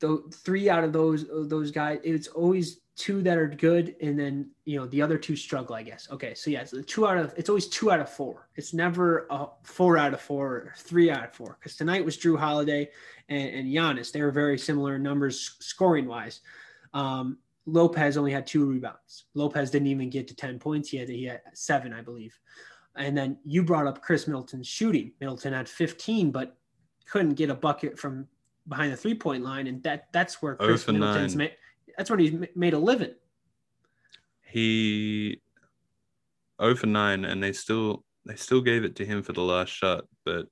the three out of those those guys, it's always two that are good, and then you know the other two struggle. I guess. Okay, so yeah, so two out of it's always two out of four. It's never a four out of four or three out of four. Because tonight was Jrue Holiday and, and Giannis. They were very similar numbers scoring wise. Um, Lopez only had two rebounds. Lopez didn't even get to ten points. He had he had seven, I believe. And then you brought up Khris Middleton's shooting. Middleton had 15, but couldn't get a bucket from behind the three point line, and that that's where Oh Khris Middleton's made. That's where he's made a living. He oh over 9 and they still they still gave it to him for the last shot, but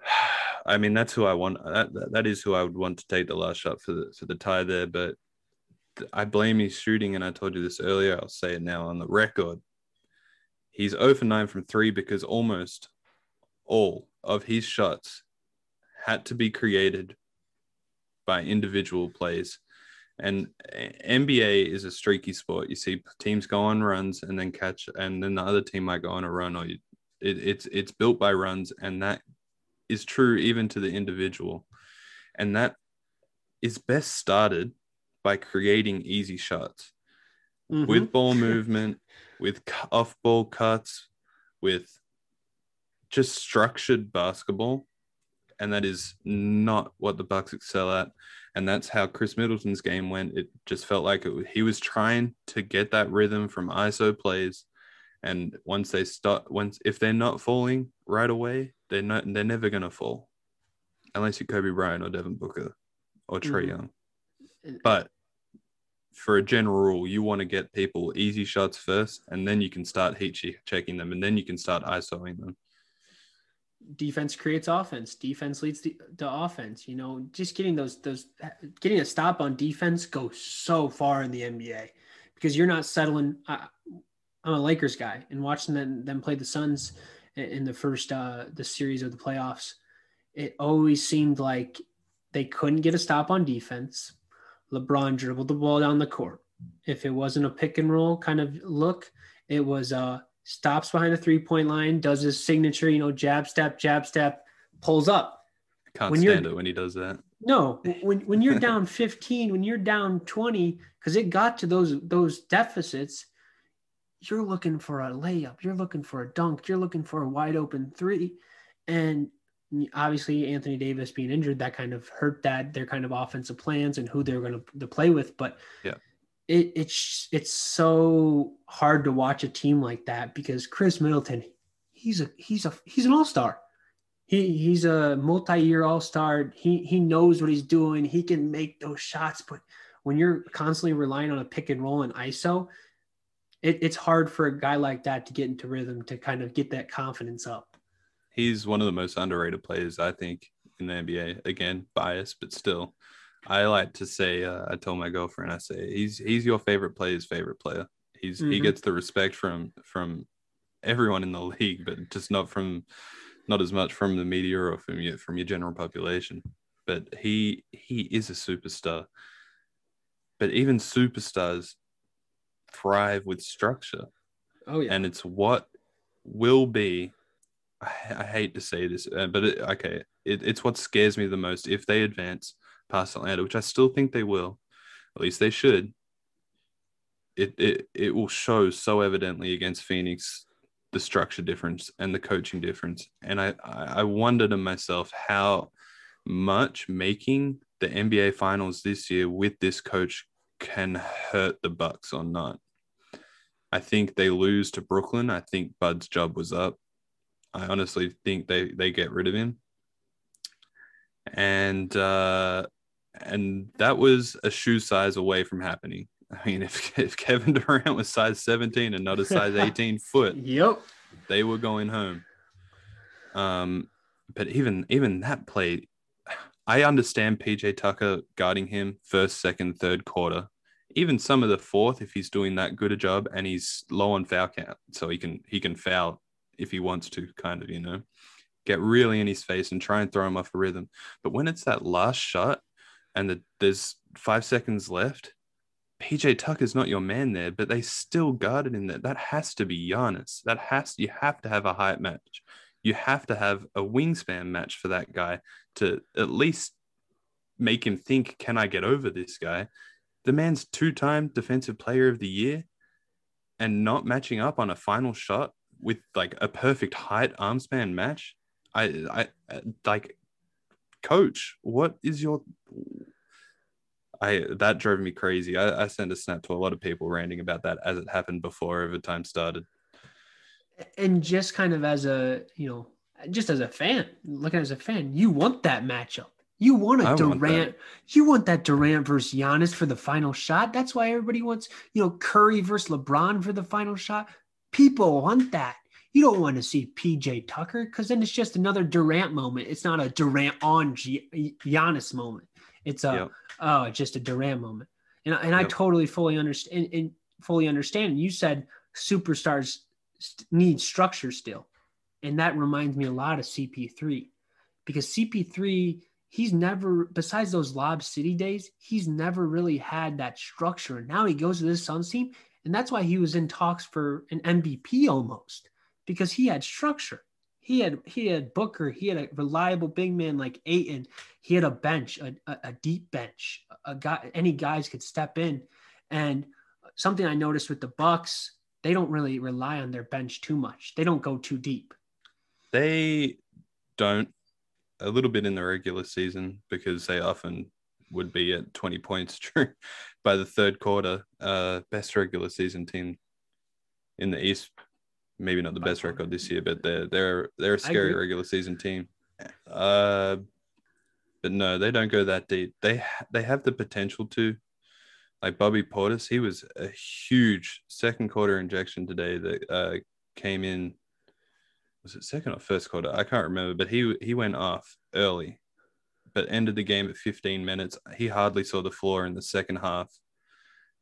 I mean that's who I want that, that that is who I would want to take the last shot for the for the tie there, but I blame his shooting and I told you this earlier, I'll say it now on the record. He's 0 for 9 from 3 because almost all of his shots had to be created by individual plays. And NBA is a streaky sport. You see teams go on runs and then catch, and then the other team might go on a run, or you, it, it's it's built by runs, and that is true even to the individual, and that is best started by creating easy shots Mhm. with ball movement, with off ball cuts, with just structured basketball. And that is not what the Bucks excel at. And that's how Khris Middleton's game went. It just felt like it, he was trying to get that rhythm from ISO plays. And once they start, once if they're not falling right away, they're not. They're never gonna fall, unless you're Kobe Bryant or Devin Booker or Trae Mhm. Young. But for a general rule, you want to get people easy shots first, and then you can start heat checking them, and then you can start ISOing them. Defense creates offense. Defense leads to, offense. You know, just getting those those getting a stop on defense goes so far in the NBA because you're not settling. I, I'm a Lakers guy, and watching them, them play the Suns in the first uh, the series of the playoffs, it always seemed like they couldn't get a stop on defense. LeBron dribbled the ball down the court. If it wasn't a pick and roll kind of look, it was uh stops behind the three point line, does his signature, you know, jab step, jab step, pulls up. Can't When stand it when he does that. No, when when you're down 15, when you're down 20, because it got to those those deficits, you're looking for a layup, you're looking for a dunk, you're looking for a wide open three, and obviously Anthony Davis being injured that kind of hurt that their kind of offensive plans and who they're going to, to play with. But Yeah. It, it's it's so hard to watch a team like that because Khris Middleton, he's a he's a he's an all star. He he's a multi-year all-star. He he knows what he's doing. He can make those shots, but when you're constantly relying on a pick and roll and ISO, it, it's hard for a guy like that to get into rhythm to kind of get that confidence up. He's one of the most underrated players, I think, in the NBA. Again, bias, but still, I like to say. Uh, I told my girlfriend, I say he's he's your favorite player's favorite player. He's mm-hmm. he gets the respect from from everyone in the league, but just not from not as much from the media or from your from your general population. But he he is a superstar. But even superstars thrive with structure. Oh yeah, and it's what will be. I, I hate to say this, uh, but it, okay, it, it's what scares me the most if they advance past Atlanta, which I still think they will. At least they should. It it it will show so evidently against Phoenix the structure difference and the coaching difference. And I I wonder to myself how much making the NBA finals this year with this coach can hurt the Bucks or not. I think they lose to Brooklyn. I think Bud's job was up. I honestly think they they get rid of him. And uh and that was a shoe size away from happening. I mean, if, if Kevin Durant was size 17 and not a size 18 foot, yep, they were going home. Um, but even even that play, I understand PJ Tucker guarding him first, second, third quarter, even some of the fourth if he's doing that good a job and he's low on foul count, so he can he can foul if he wants to, kind of you know, get really in his face and try and throw him off a rhythm. But when it's that last shot and the, there's five seconds left, PJ Tucker's not your man there, but they still guarded him there. That has to be Giannis. That has you have to have a height match you have to have a wingspan match for that guy to at least make him think, can I get over this guy? The man's two time defensive player of the year and not matching up on a final shot with like a perfect height arm span match. I, I, like, coach, what is your. I that drove me crazy. I, I sent a snap to a lot of people ranting about that as it happened before overtime started. And just kind of as a you know just as a fan looking as a fan you want that matchup. You want a I Durant want you want that Durant versus Giannis for the final shot. That's why everybody wants you know Curry versus LeBron for the final shot. People want that you don't want to see PJ Tucker because then it's just another Durant moment it's not a Durant on G- Giannis moment it's a yep. oh just a Durant moment and, and yep. I totally fully understand and, and fully understand you said superstars need structure still. And that reminds me a lot of CP3 because CP3, he's never, besides those Lob City days, he's never really had that structure. And now he goes to this Suns team. And that's why he was in talks for an MVP almost because he had structure. He had he had Booker. He had a reliable big man like Ayton. He had a bench, a, a, a deep bench. A guy, any guys could step in. And something I noticed with the Bucks, they don't really rely on their bench too much. They don't go too deep. They don't a little bit in the regular season because they often would be at 20 points by the third quarter. Uh, best regular season team in the East. Maybe not the best record this year, but they're they're they're a scary regular season team. Uh, but no, they don't go that deep. They they have the potential to, like Bobby Portis, he was a huge second quarter injection today that uh, came in. Was it second or first quarter? I can't remember, but he he went off early, but ended the game at 15 minutes. He hardly saw the floor in the second half.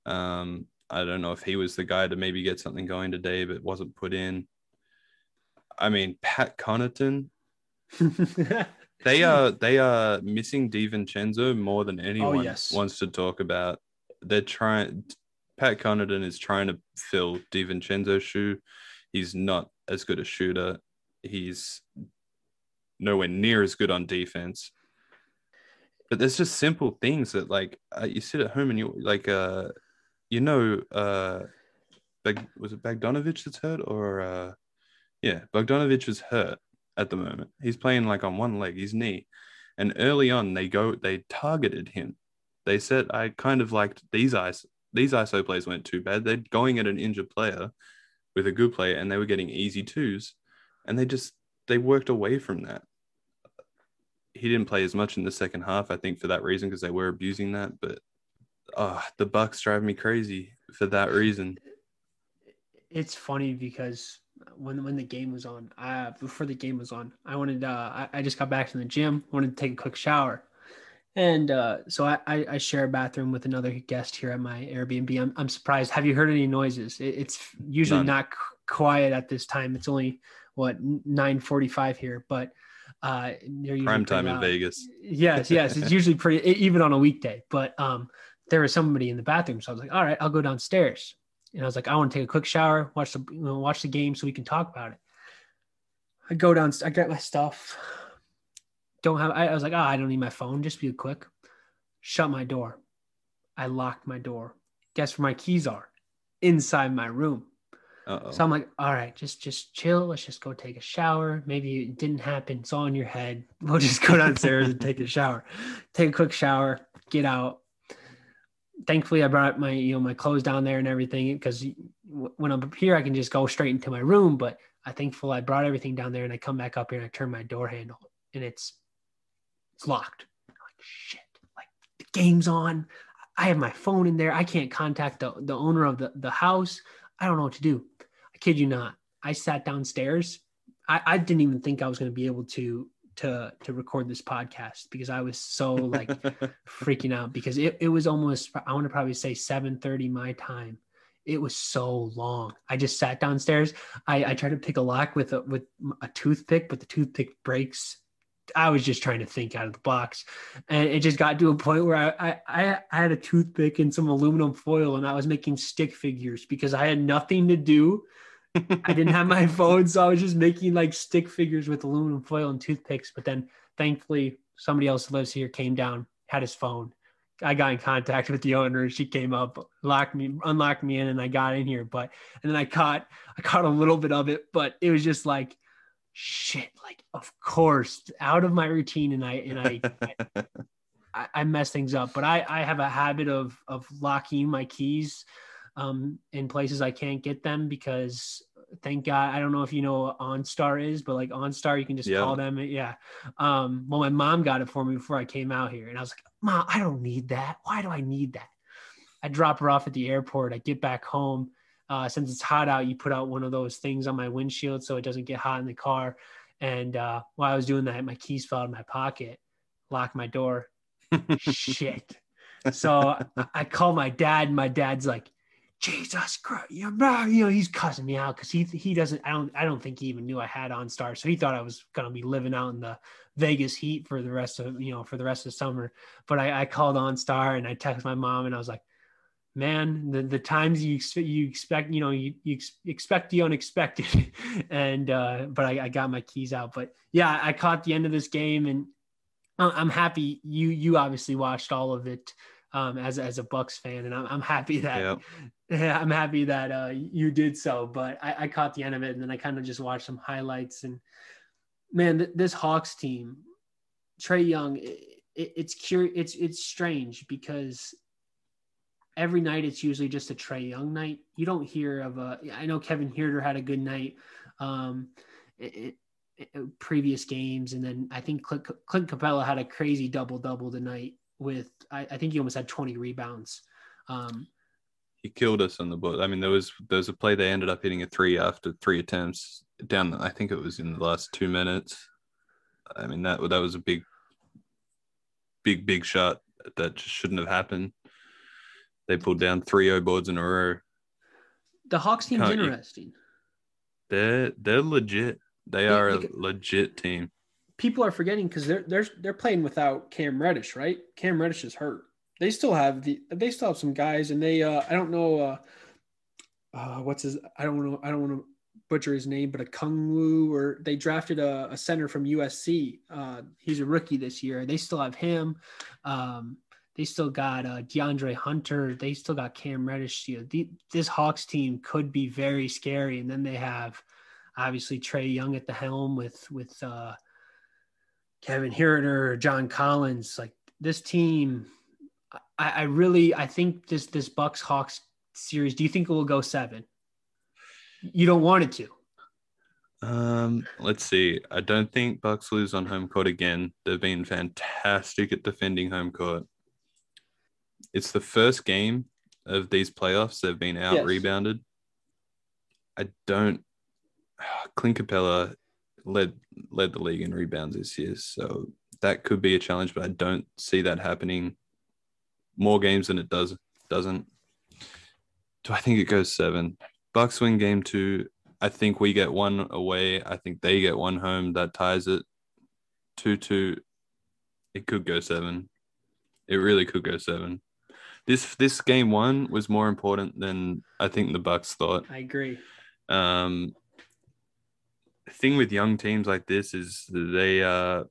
Um, I don't know if he was the guy to maybe get something going today, but wasn't put in. I mean, Pat Connaughton. they are they are missing DiVincenzo more than oh, anyone oh, yes. wants to talk about they're trying. Pat Connaughton is trying to fill DiVincenzo's shoe. He's not as good a shooter. He's nowhere near as good on defense. But there's just simple things that like uh, you sit at home and you like uh you know uh Bag, was it Bogdanovich that's hurt or uh yeah Bogdanovich is hurt at the moment. He's playing like on one leg, his knee, and early on they go they targeted him they said I kind of liked these ice these ISO plays weren't too bad. They're going at an injured player with a good player, and they were getting easy twos, and they just they worked away from that. He didn't play as much in the second half, I think, for that reason because they were abusing that. But oh, the Bucks drive me crazy for that reason. It's funny because when when the game was on, uh, before the game was on, I wanted uh, I, I just got back from the gym, wanted to take a quick shower, and uh, so I, I, I share a bathroom with another guest here at my Airbnb. I'm, I'm surprised. Have you heard any noises? It, it's usually None. not quiet at this time. It's only what 9:45 here, but uh, prime time in Vegas. Yes, yes, it's usually pretty even on a weekday. But um, there was somebody in the bathroom, so I was like, all right, I'll go downstairs. And I was like, I want to take a quick shower, watch the watch the game so we can talk about it. I go down, I get my stuff. Don't have. I, I was like, oh, I don't need my phone. Just be quick. Shut my door. I locked my door. Guess where my keys are? Inside my room. Uh-oh. So I'm like, all right, just just chill. Let's just go take a shower. Maybe it didn't happen. It's all in your head. We'll just go downstairs and take a shower. Take a quick shower, get out. Thankfully, I brought my you know my clothes down there and everything because when I'm here, I can just go straight into my room. But I thankful I brought everything down there and I come back up here and I turn my door handle and it's it's locked. I'm like shit, like the game's on. I have my phone in there. I can't contact the, the owner of the, the house. I don't know what to do. I kid you not. I sat downstairs. I, I didn't even think I was going to be able to to to record this podcast because I was so like freaking out because it, it was almost I want to probably say 7:30 my time. It was so long. I just sat downstairs. I, I tried to pick a lock with a with a toothpick, but the toothpick breaks. I was just trying to think out of the box, and it just got to a point where I I, I had a toothpick and some aluminum foil, and I was making stick figures because I had nothing to do I didn't have my phone, so I was just making like stick figures with aluminum foil and toothpicks. But then thankfully, somebody else who lives here came down, had his phone. I got in contact with the owner. And she came up, locked me, unlocked me in, and I got in here. But and then I caught, I caught a little bit of it, but it was just like, shit. Like, of course, out of my routine, and I and I, I, I mess things up. But I, I have a habit of of locking my keys um, in places I can't get them because thank God I don't know if you know what OnStar is, but like OnStar, you can just yeah. call them. Yeah. Um, well, my mom got it for me before I came out here, and I was like, Mom, I don't need that. Why do I need that? I drop her off at the airport. I get back home. Uh, since it's hot out, you put out one of those things on my windshield so it doesn't get hot in the car. And uh, while I was doing that, my keys fell out of my pocket, locked my door. Shit. So I, call my dad, and my dad's like, Jesus Christ, you know, he's cussing me out because he he doesn't. I don't. I don't think he even knew I had on OnStar, so he thought I was gonna be living out in the Vegas heat for the rest of you know for the rest of summer. But I, I called OnStar and I texted my mom and I was like, man, the the times you you expect you know you you ex- expect the unexpected, and uh, but I, I got my keys out. But yeah, I caught the end of this game and I'm happy you you obviously watched all of it um, as as a Bucks fan, and I'm, I'm happy that yep. I'm happy that uh, you did so. But I, I, caught the end of it, and then I kind of just watched some highlights. And man, th- this Hawks team, Trae Young, it, it, it's curious. It's it's strange because every night it's usually just a Trae Young night. You don't hear of a. I know Kevin Huerter had a good night. Um, it, previous games, and then I think Clint, Clint Capela had a crazy double double tonight with I, I, think he almost had 20 rebounds. Um, he killed us on the board. I mean, there was there was a play they ended up hitting a three after three attempts down. I think it was in the last two minutes. I mean that that was a big, big big shot that just shouldn't have happened. They pulled down three O boards in a row. The Hawks team's Can't interesting. You? They're they're legit. They are a legit team people are forgetting because they're they're they're playing without Cam Reddish, right? Cam Reddish is hurt. They still have the they still have some guys, and they uh I don't know uh, uh what's his I don't to I don't want to butcher his name, but Okongwu or they drafted a, a center from USC. Uh, he's a rookie this year. They still have him. Um, they still got uh, DeAndre Hunter. They still got Cam Reddish. You know, the, this Hawks team could be very scary. And then they have obviously Trae Young at the helm with with uh, Kevin Huerter, John Collins, like this team, I, I really I think this this Bucks Hawks series. Do you think it will go seven? You don't want it to. Um, let's see. I don't think Bucks lose on home court again. They've been fantastic at defending home court. it's the first game of these playoffs they've been out Yes. rebounded. I don't. Clint Capella led led the league in rebounds this year, so that could be a challenge. But I don't see that happening more games than it does doesn't. Do I think it goes seven? Bucks win game two. I think we get one away. I think they get one home. That ties it. Two two. It could go seven. It really could go seven. This this game one was more important than I think the Bucks thought. I agree. Um, the thing with young teams like this is they uh,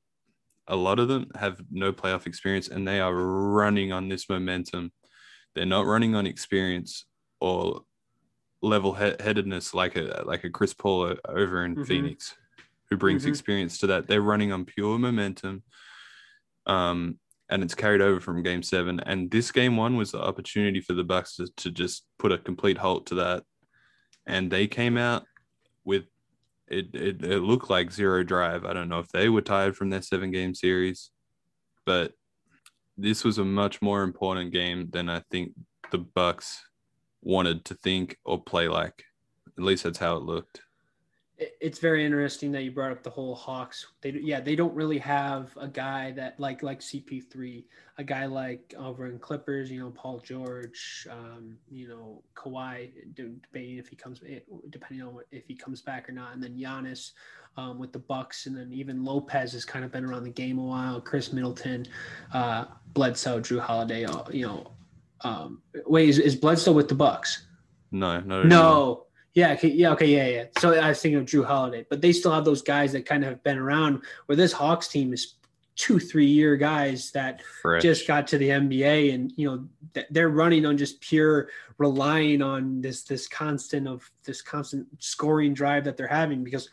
a lot of them have no playoff experience and they are running on this momentum. They're not running on experience or level headedness like a like a Chris Paul over in Mhm. Phoenix, who brings Mhm. experience to that. They're running on pure momentum. Um, and it's carried over from game seven. And this game one was the opportunity for the Bucks to, to just put a complete halt to that. And they came out with it, it it looked like zero drive. I don't know if they were tired from their seven game series, but this was a much more important game than I think the Bucks wanted to think or play like. At least that's how it looked. It- It's very interesting that you brought up the whole Hawks. They yeah, they don't really have a guy that like like CP3, a guy like over in Clippers, you know, Paul George, um, you know, Kawhi, debating if he comes, eh, depending on what, if he comes back or not, and then Giannis um, with the Bucks, and then even Lopez has kind of been around the game a while. Khris Middleton, uh, Bledsoe, Jrue Holiday, uh, you know. Um, wait, is, is Bledsoe with the Bucks? No, no, No. Yeah, okay, yeah, okay, yeah, yeah. So I was thinking of Jrue Holiday, but they still have those guys that kind of have been around. Where this Hawks team is two, three year guys that Fresh. just got to the NBA, and you know they're running on just pure relying on this this constant of this constant scoring drive that they're having. Because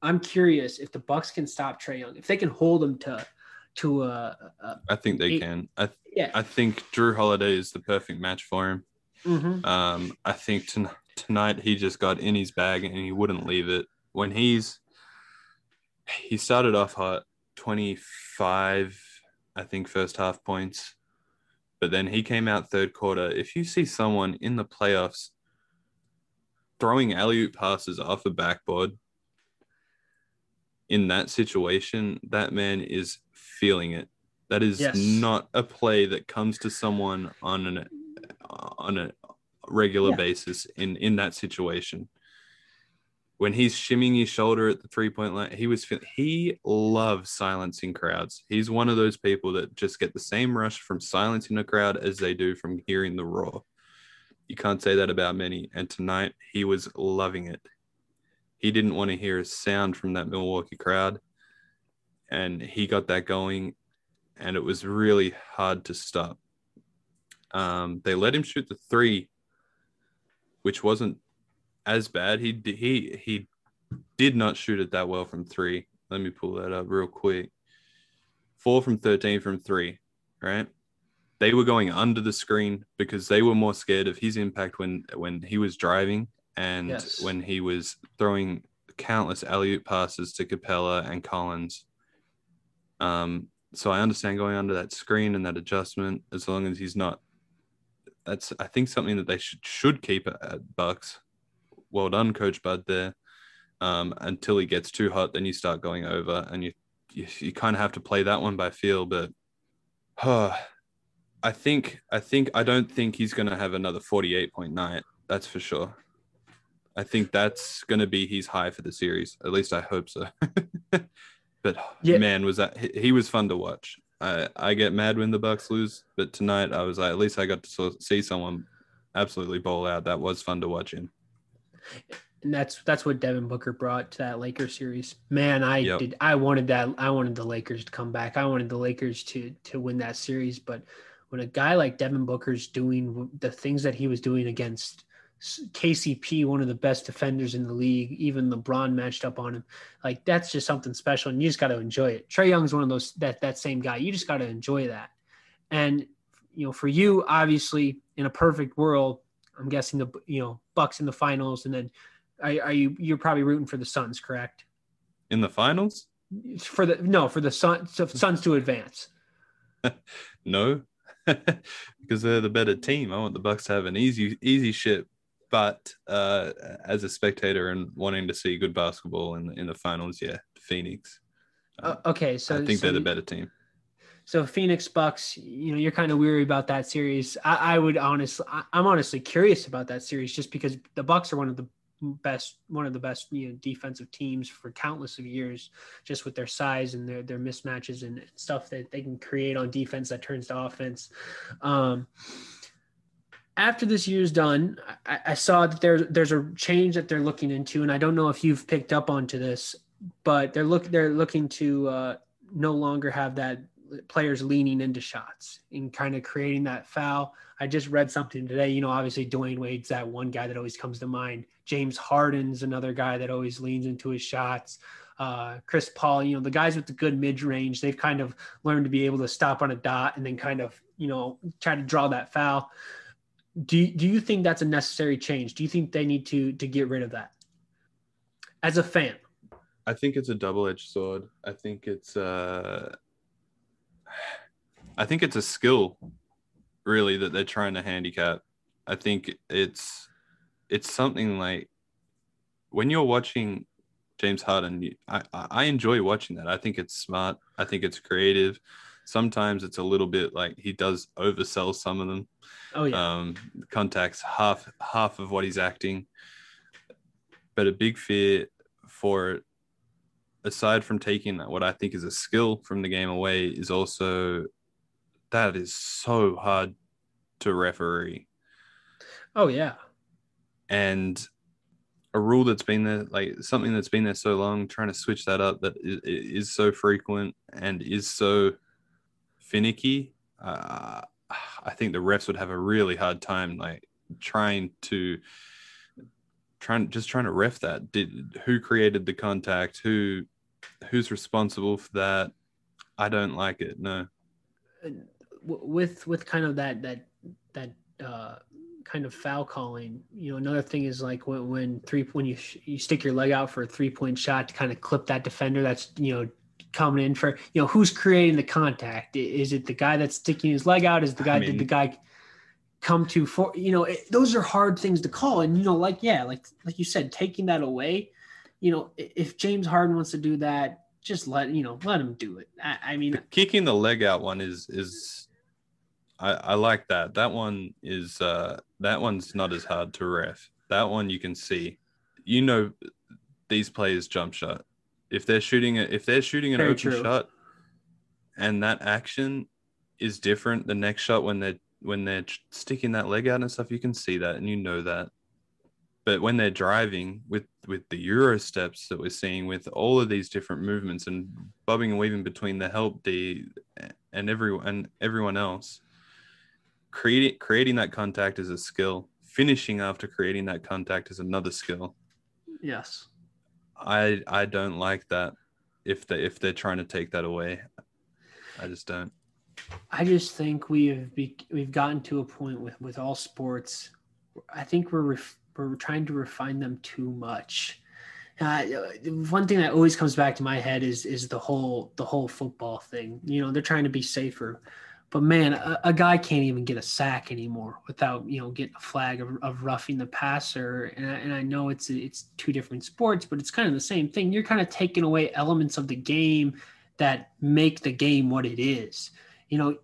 I'm curious if the Bucks can stop Trae Young, if they can hold him to to a, a I think they Eight- can. I yeah. I think Jrue Holiday is the perfect match for him. Mhm. Um, I think ton- tonight he just got in his bag and he wouldn't leave it. When he's he started off hot, twenty five, I think first half points, but then he came out third quarter. If you see someone in the playoffs throwing alley oop passes off a backboard in that situation, that man is feeling it. That is Yes. not a play that comes to someone on an on a regular Yeah. basis in in that situation. When he's shimming his shoulder at the three point line, he was he loves silencing crowds. He's one of those people that just get the same rush from silencing a crowd as they do from hearing the roar. You can't say that about many. And tonight he was loving it. He didn't want to hear a sound from that Milwaukee crowd. And he got that going. And it was really hard to stop. Um, they let him shoot the three, which wasn't as bad. He he he did not shoot it that well from three. Let me pull that up real quick. Four from thirteen from three, right? They were going under the screen because they were more scared of his impact when when he was driving and Yes. when he was throwing countless alley oop passes to Capela and Collins. Um, so I understand going under that screen and that adjustment as long as he's not. That's I think something that they should should keep at, Bucks. Well done, Coach Bud. There, um, until he gets too hot, then you start going over, and you you, you kind of have to play that one by feel. But, I think I think I don't think he's going to have another forty-eight point night. That's for sure. I think that's going to be his high for the series. At least I hope so. but Yeah. man, was that he was fun to watch. I I get mad when the Bucks lose, but tonight I was like, at least I got to see someone absolutely bowl out. That was fun to watch him. and that's that's what Devin Booker brought to that Lakers series. Man, I Yep. did. I wanted that. I wanted the Lakers to come back. I wanted the Lakers to to win that series. But when a guy like Devin Booker's doing the things that he was doing against KCP, one of the best defenders in the league, even LeBron matched up on him. Like that's just something special, and you just got to enjoy it. Trae Young's one of those that that same guy. You just got to enjoy that. And you know, for you, obviously, in a perfect world, I'm guessing the you know Bucks in the finals, and then are, are you you're probably rooting for the Suns, correct? In the finals? For the no, for the Sun, so Suns to advance. No. because they're the better team. I want the Bucks to have an easy easy ship. But uh, as a spectator and wanting to see good basketball in in the finals, yeah, Phoenix. Uh, okay, so I think so they're the better team. So Phoenix Bucks, you know, you're kind of weary about that series. I, I would honestly, I, I'm honestly curious about that series just because the Bucks are one of the best, one of the best, you know, defensive teams for countless of years, just with their size and their their mismatches and stuff that they can create on defense that turns to offense. Um, after this year's done, I, I saw that there's there's a change that they're looking into, and I don't know if you've picked up onto this, but they're look they're looking to uh, no longer have that players leaning into shots and kind of creating that foul. I just read something today. You know, obviously Dwyane Wade's that one guy that always comes to mind. James Harden's another guy that always leans into his shots. Uh, Chris Paul, you know, the guys with the good mid range, they've kind of learned to be able to stop on a dot and then kind of, you know, try to draw that foul. Do, do you think that's a necessary change? Do you think they need to to get rid of that as a fan? I think it's a double edged sword. I think it's uh I think it's a skill really that they're trying to handicap. I think it's it's something like when you're watching James Harden, I, I enjoy watching that. I think it's smart. I think it's creative. Sometimes it's a little bit like he does oversell some of them. Oh yeah. Um, contacts half half of what he's acting. But a big fear for it, aside from taking what I think is a skill from the game away, is also that is so hard to referee. Oh yeah. And a rule that's been there, like something that's been there so long, trying to switch that up that is, is so frequent and is so finicky. Uh, I think the refs would have a really hard time, like trying to trying just trying to ref that. Did who created the contact? Who who's responsible for that? I don't like it. No with with kind of that that that uh, kind of foul calling, you know, another thing is like when when three when you sh- you stick your leg out for a three point shot to kind of clip that defender that's you know coming in for you know who's creating the contact? Is it the guy that's sticking his leg out? Is the guy I mean, did the guy come to for you know it, those are hard things to call and you know like yeah like like you said taking that away you know if james harden wants to do that just let you know let him do it i, I mean the kicking the leg out one is is I, I like that. That one is uh that one's not as hard to ref. That one you can see. You know these players jump shot. If they're shooting it if they're shooting an Very open true. shot and that action is different the next shot when they're when they're sticking that leg out and stuff, you can see that and you know that. But when they're driving with with the Euro steps that we're seeing, with all of these different movements and bobbing and weaving between the help D and everyone and everyone else, creating creating that contact is a skill finishing after creating that contact is another skill yes i i don't like that if they if they're trying to take that away. I just don't. I just think we've be, we've gotten to a point with with all sports i think we're ref, we're trying to refine them too much. Uh, one thing that always comes back to my head is is the whole the whole football thing. You know they're trying to be safer but man, a, a, guy can't even get a sack anymore without you know getting a flag of, of roughing the passer. And I, and I know it's it's two different sports, but it's kind of the same thing. You're kind of taking away elements of the game that make the game what it is. You know,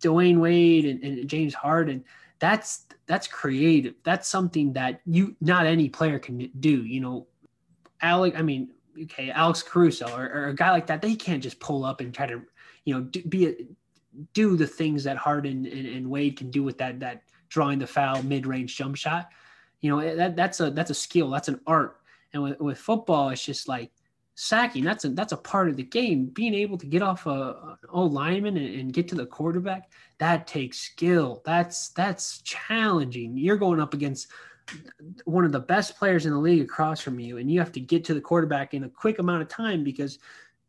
Dwyane Wade and, and James Harden. That's that's creative. That's something that you not any player can do. You know, Alec. I mean, okay, Alex Caruso or, or a guy like that. They can't just pull up and try to you know be a do the things that Harden and, and Wade can do with that that drawing the foul mid range jump shot. You know that that's a that's a skill. That's an art. And with, with football, it's just like sacking. That's a that's a part of the game. Being able to get off a, an old lineman and, and get to the quarterback that takes skill. That's that's challenging. You're going up against one of the best players in the league across from you, and you have to get to the quarterback in a quick amount of time because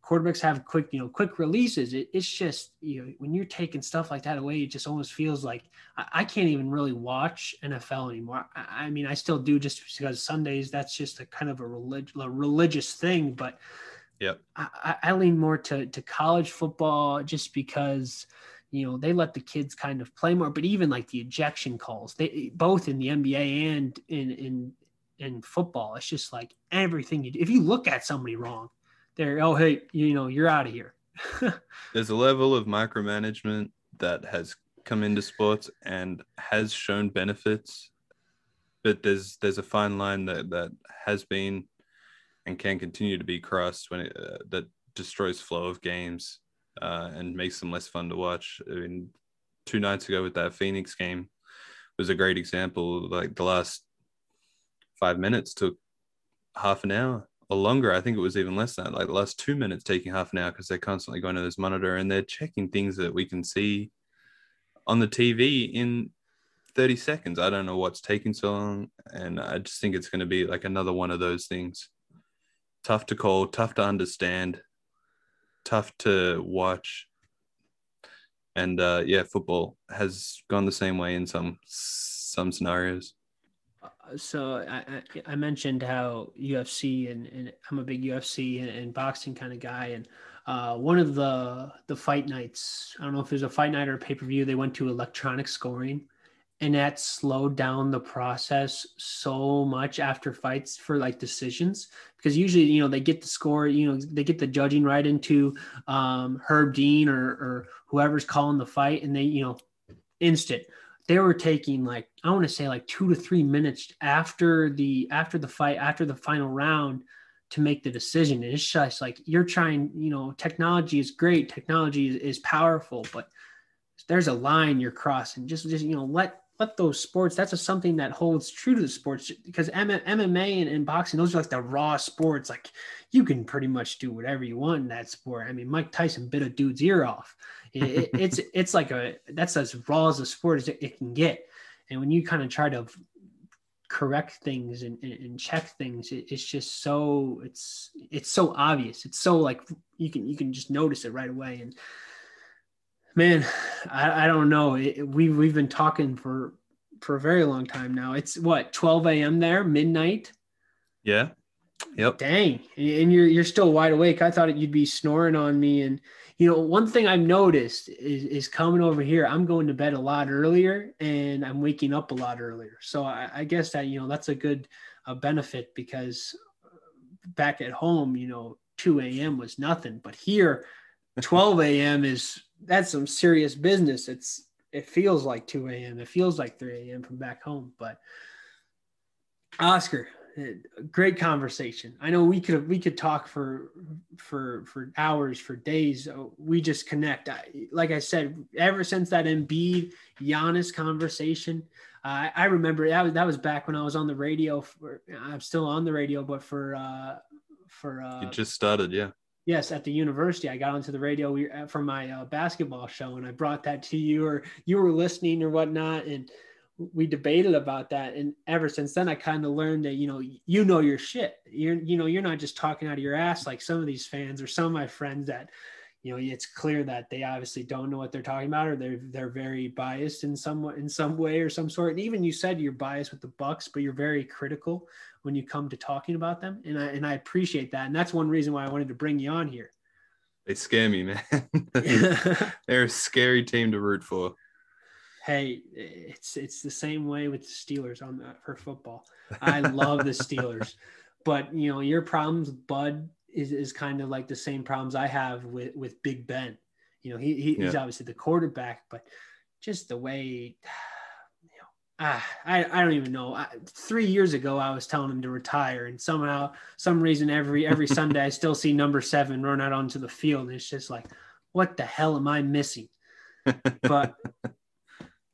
quarterbacks have quick, you know, quick releases. It, it's just, you know, when you're taking stuff like that away, it just almost feels like I, I can't even really watch NFL anymore. I, I, mean, I still do just because Sundays, that's just a kind of a, relig- a religious thing. But yep. I, I lean more to, to college football just because, you know they let the kids kind of play more but even like the ejection calls they both in the nba and in in in football it's just like everything you do if you look at somebody wrong they're oh hey you know you're out of here there's a level of micromanagement that has come into sports and has shown benefits but there's there's a fine line that that has been and can continue to be crossed when it uh, that destroys flow of games uh, and makes them less fun to watch. I mean, two nights ago with that Phoenix game was a great example. Like the last five minutes took half an hour or longer. I think it was even less than that. Like the last two minutes taking half an hour because they're constantly going to this monitor and they're checking things that we can see on the TV in 30 seconds. I don't know what's taking so long. And I just think it's going to be like another one of those things. Tough to call, tough to understand tough to watch. And uh, yeah, football has gone the same way in some some scenarios. So I, I mentioned how UFC and, and I'm a big UFC and, and boxing kind of guy. And uh, one of the the fight nights I don't know if it was a fight night or a pay per view they went to electronic scoring. And that slowed down the process so much after fights for like decisions. Because usually you know they get the score you know they get the judging right into um, herb dean or, or whoever's calling the fight. And they you know instant they were taking like i want to say like two to three minutes after the after the fight after the final round to make the decision. And it's just like you're trying you know technology is great technology is, is powerful but there's a line you're crossing. Just just you know let let those sports that's a, something that holds true to the sports because MMA and, and boxing those are like the raw sports like you can pretty much do whatever you want in that sport. I mean Mike Tyson bit a dude's ear off. It, it's it's like a that's as raw as a sport as it, it can get. And when you kind of try to correct things and, and check things it, it's just so it's it's so obvious. It's so like you can you can just notice it right away. And man, I, I don't know. It, we we've been talking for for a very long time now. It's what 12 a.m. there, midnight. Yeah. Yep. Dang, and you're you're still wide awake. I thought you'd be snoring on me. And you know, one thing I've noticed is is coming over here. I'm going to bed a lot earlier, and I'm waking up a lot earlier. So I, I guess that you know that's a good a benefit because back at home, you know, 2 a.m. was nothing, but here, 12 a.m. is that's some serious business. It's it feels like 2 a.m. It feels like 3 a.m. from back home. But Oscar, great conversation. I know we could we could talk for for for hours, for days. We just connect. I, like I said, ever since that Embiid Giannis conversation, uh, I remember that was that was back when I was on the radio. For, I'm still on the radio, but for uh, for uh, it just started, yeah yes at the university i got onto the radio uh, for my uh, basketball show and i brought that to you or you were listening or whatnot and we debated about that and ever since then i kind of learned that you know you know your shit. You're you know you're not just talking out of your ass like some of these fans or some of my friends that you know it's clear that they obviously don't know what they're talking about or they're they're very biased in some in some way or some sort. And even you said you're biased with the bucks but you're very critical when you come to talking about them. And i and i appreciate that. And that's one reason why i wanted to bring you on here. They scare me man. They're a scary team to root for. Hey it's it's the same way with the steelers on the, for football. I love the steelers. But you know your problems bud is, is kind of like the same problems I have with with Big Ben. You know, he, he yeah. he's obviously the quarterback, but just the way, you know, ah, I I don't even know. I, three years ago, I was telling him to retire, and somehow, some reason, every every Sunday, I still see number seven run out onto the field, and it's just like, what the hell am I missing? But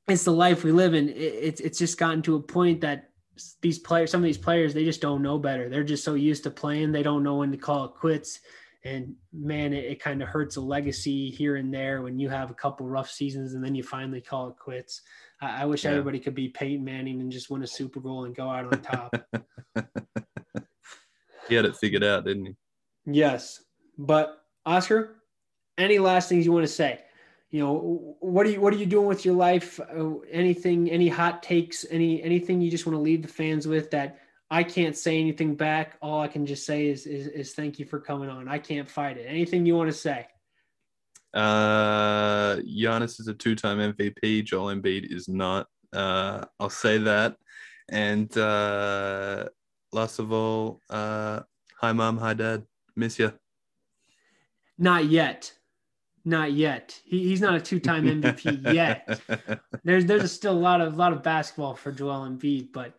it's the life we live in. It, it's it's just gotten to a point that these players, some of these players, they just don't know better. They're just so used to playing, they don't know when to call it quits. And man, it, it kind of hurts a legacy here and there when you have a couple rough seasons and then you finally call it quits. I, I wish yeah. everybody could be Peyton Manning and just win a Super Bowl and go out on top. he had it figured out, didn't he? Yes. But Oscar, any last things you want to say? You know what are you what are you doing with your life uh, anything any hot takes any anything you just want to leave the fans with that i can't say anything back all i can just say is is, is thank you for coming on i can't fight it anything you want to say Uh, Giannis is a two-time MVP. Joel Embiid is not. Uh, I'll say that. And uh, last of all, uh, hi mom, hi dad, miss you. Not yet. Not yet. He, he's not a two-time MVP yet. There's there's still a lot of lot of basketball for Joel Embiid, but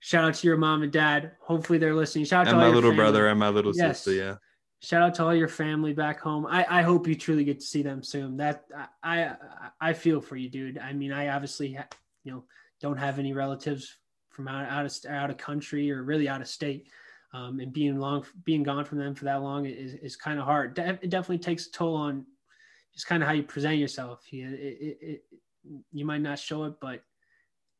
shout out to your mom and dad. Hopefully they're listening. Shout out and to my your little family. brother and my little Yes. sister. Yeah. Shout out to all your family back home. I, I hope you truly get to see them soon. That I I, I feel for you, dude. I mean, I obviously ha- you know don't have any relatives from out out of out of country or really out of state, um, and being long being gone from them for that long is is kind of hard. De- It definitely takes a toll on just kind of how you present yourself. You, it, it, it, you might not show it, but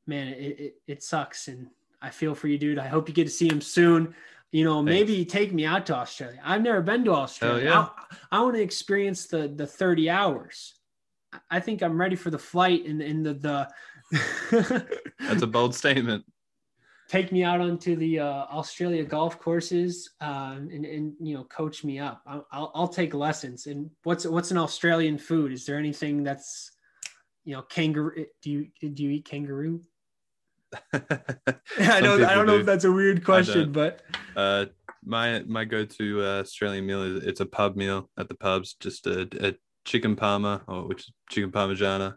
man, it, it it sucks, and I feel for you, dude. I hope you get to see him soon you know, maybe take me out to Australia. I've never been to Australia. oh, yeah. I, I want to experience the the 30 hours. I- think I'm ready for the flight and in the the That's a bold statement. Take me out onto the uh, Australia golf courses um, and and you know coach me up. I'll, I'll I'll take lessons. And what's what's an Australian food? Is there anything that's you know kangaroo? Do you do you eat kangaroo? I know I don't know do. if that's a weird question, but Uh, my my go-to uh, Australian meal is it's a pub meal at the pubs, just a, a chicken parma or which is chicken parmigiana,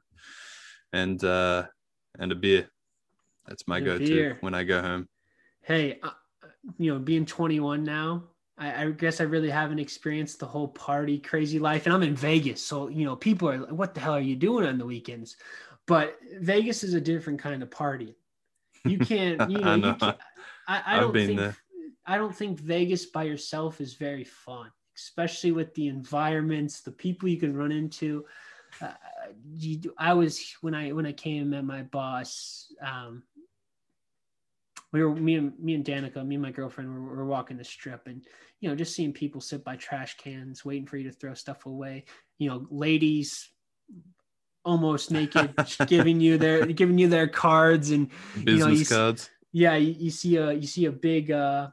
and uh, and a beer. That's my go-to when I go home. hey, uh, you know, being 21 now, I, I guess I really haven't experienced the whole party crazy life. And I'm in Vegas. So, you know, people are like, what the hell are you doing on the weekends? But Vegas is a different kind of party. You can't, you know, I you know. can't, I, I I've don't been think, there. I don't think Vegas by yourself is very fun, especially with the environments, the people you can run into. Uh, you, I was when I when I came and met my boss. Um, we were me and me and Danica, me and my girlfriend were, were walking the strip, and you know, just seeing people sit by trash cans, waiting for you to throw stuff away. You know, ladies almost naked, giving you their giving you their cards, and Business know, you cards. yeah, you, you see a you see a big uh,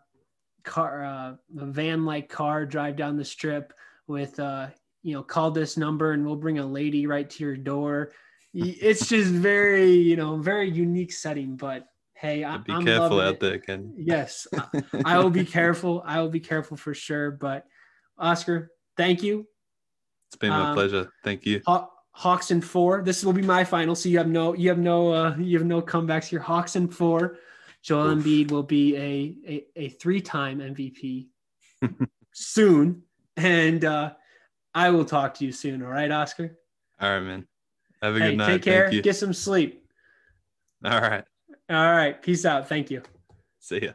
car, uh, a van like car drive down the strip with uh, you know, call this number and we'll bring a lady right to your door. It's just very you know very unique setting, but hey, I, Be I'm careful out it. there, Ken. Yes, I, I will be careful. I will be careful for sure. But Oscar, thank you. It's been my Um, pleasure. Thank you. Haw- Hawks and four. This will be my final. So you have no, you have no, uh, you have no comebacks here. Hawks and four. Joel Oof. Embiid will be a a, a three time MVP soon, and uh, I will talk to you soon. All right, Oscar. All right, man. Have a Hey, good night. take care. Get some sleep. All right. All right. Peace out. Thank you. See ya.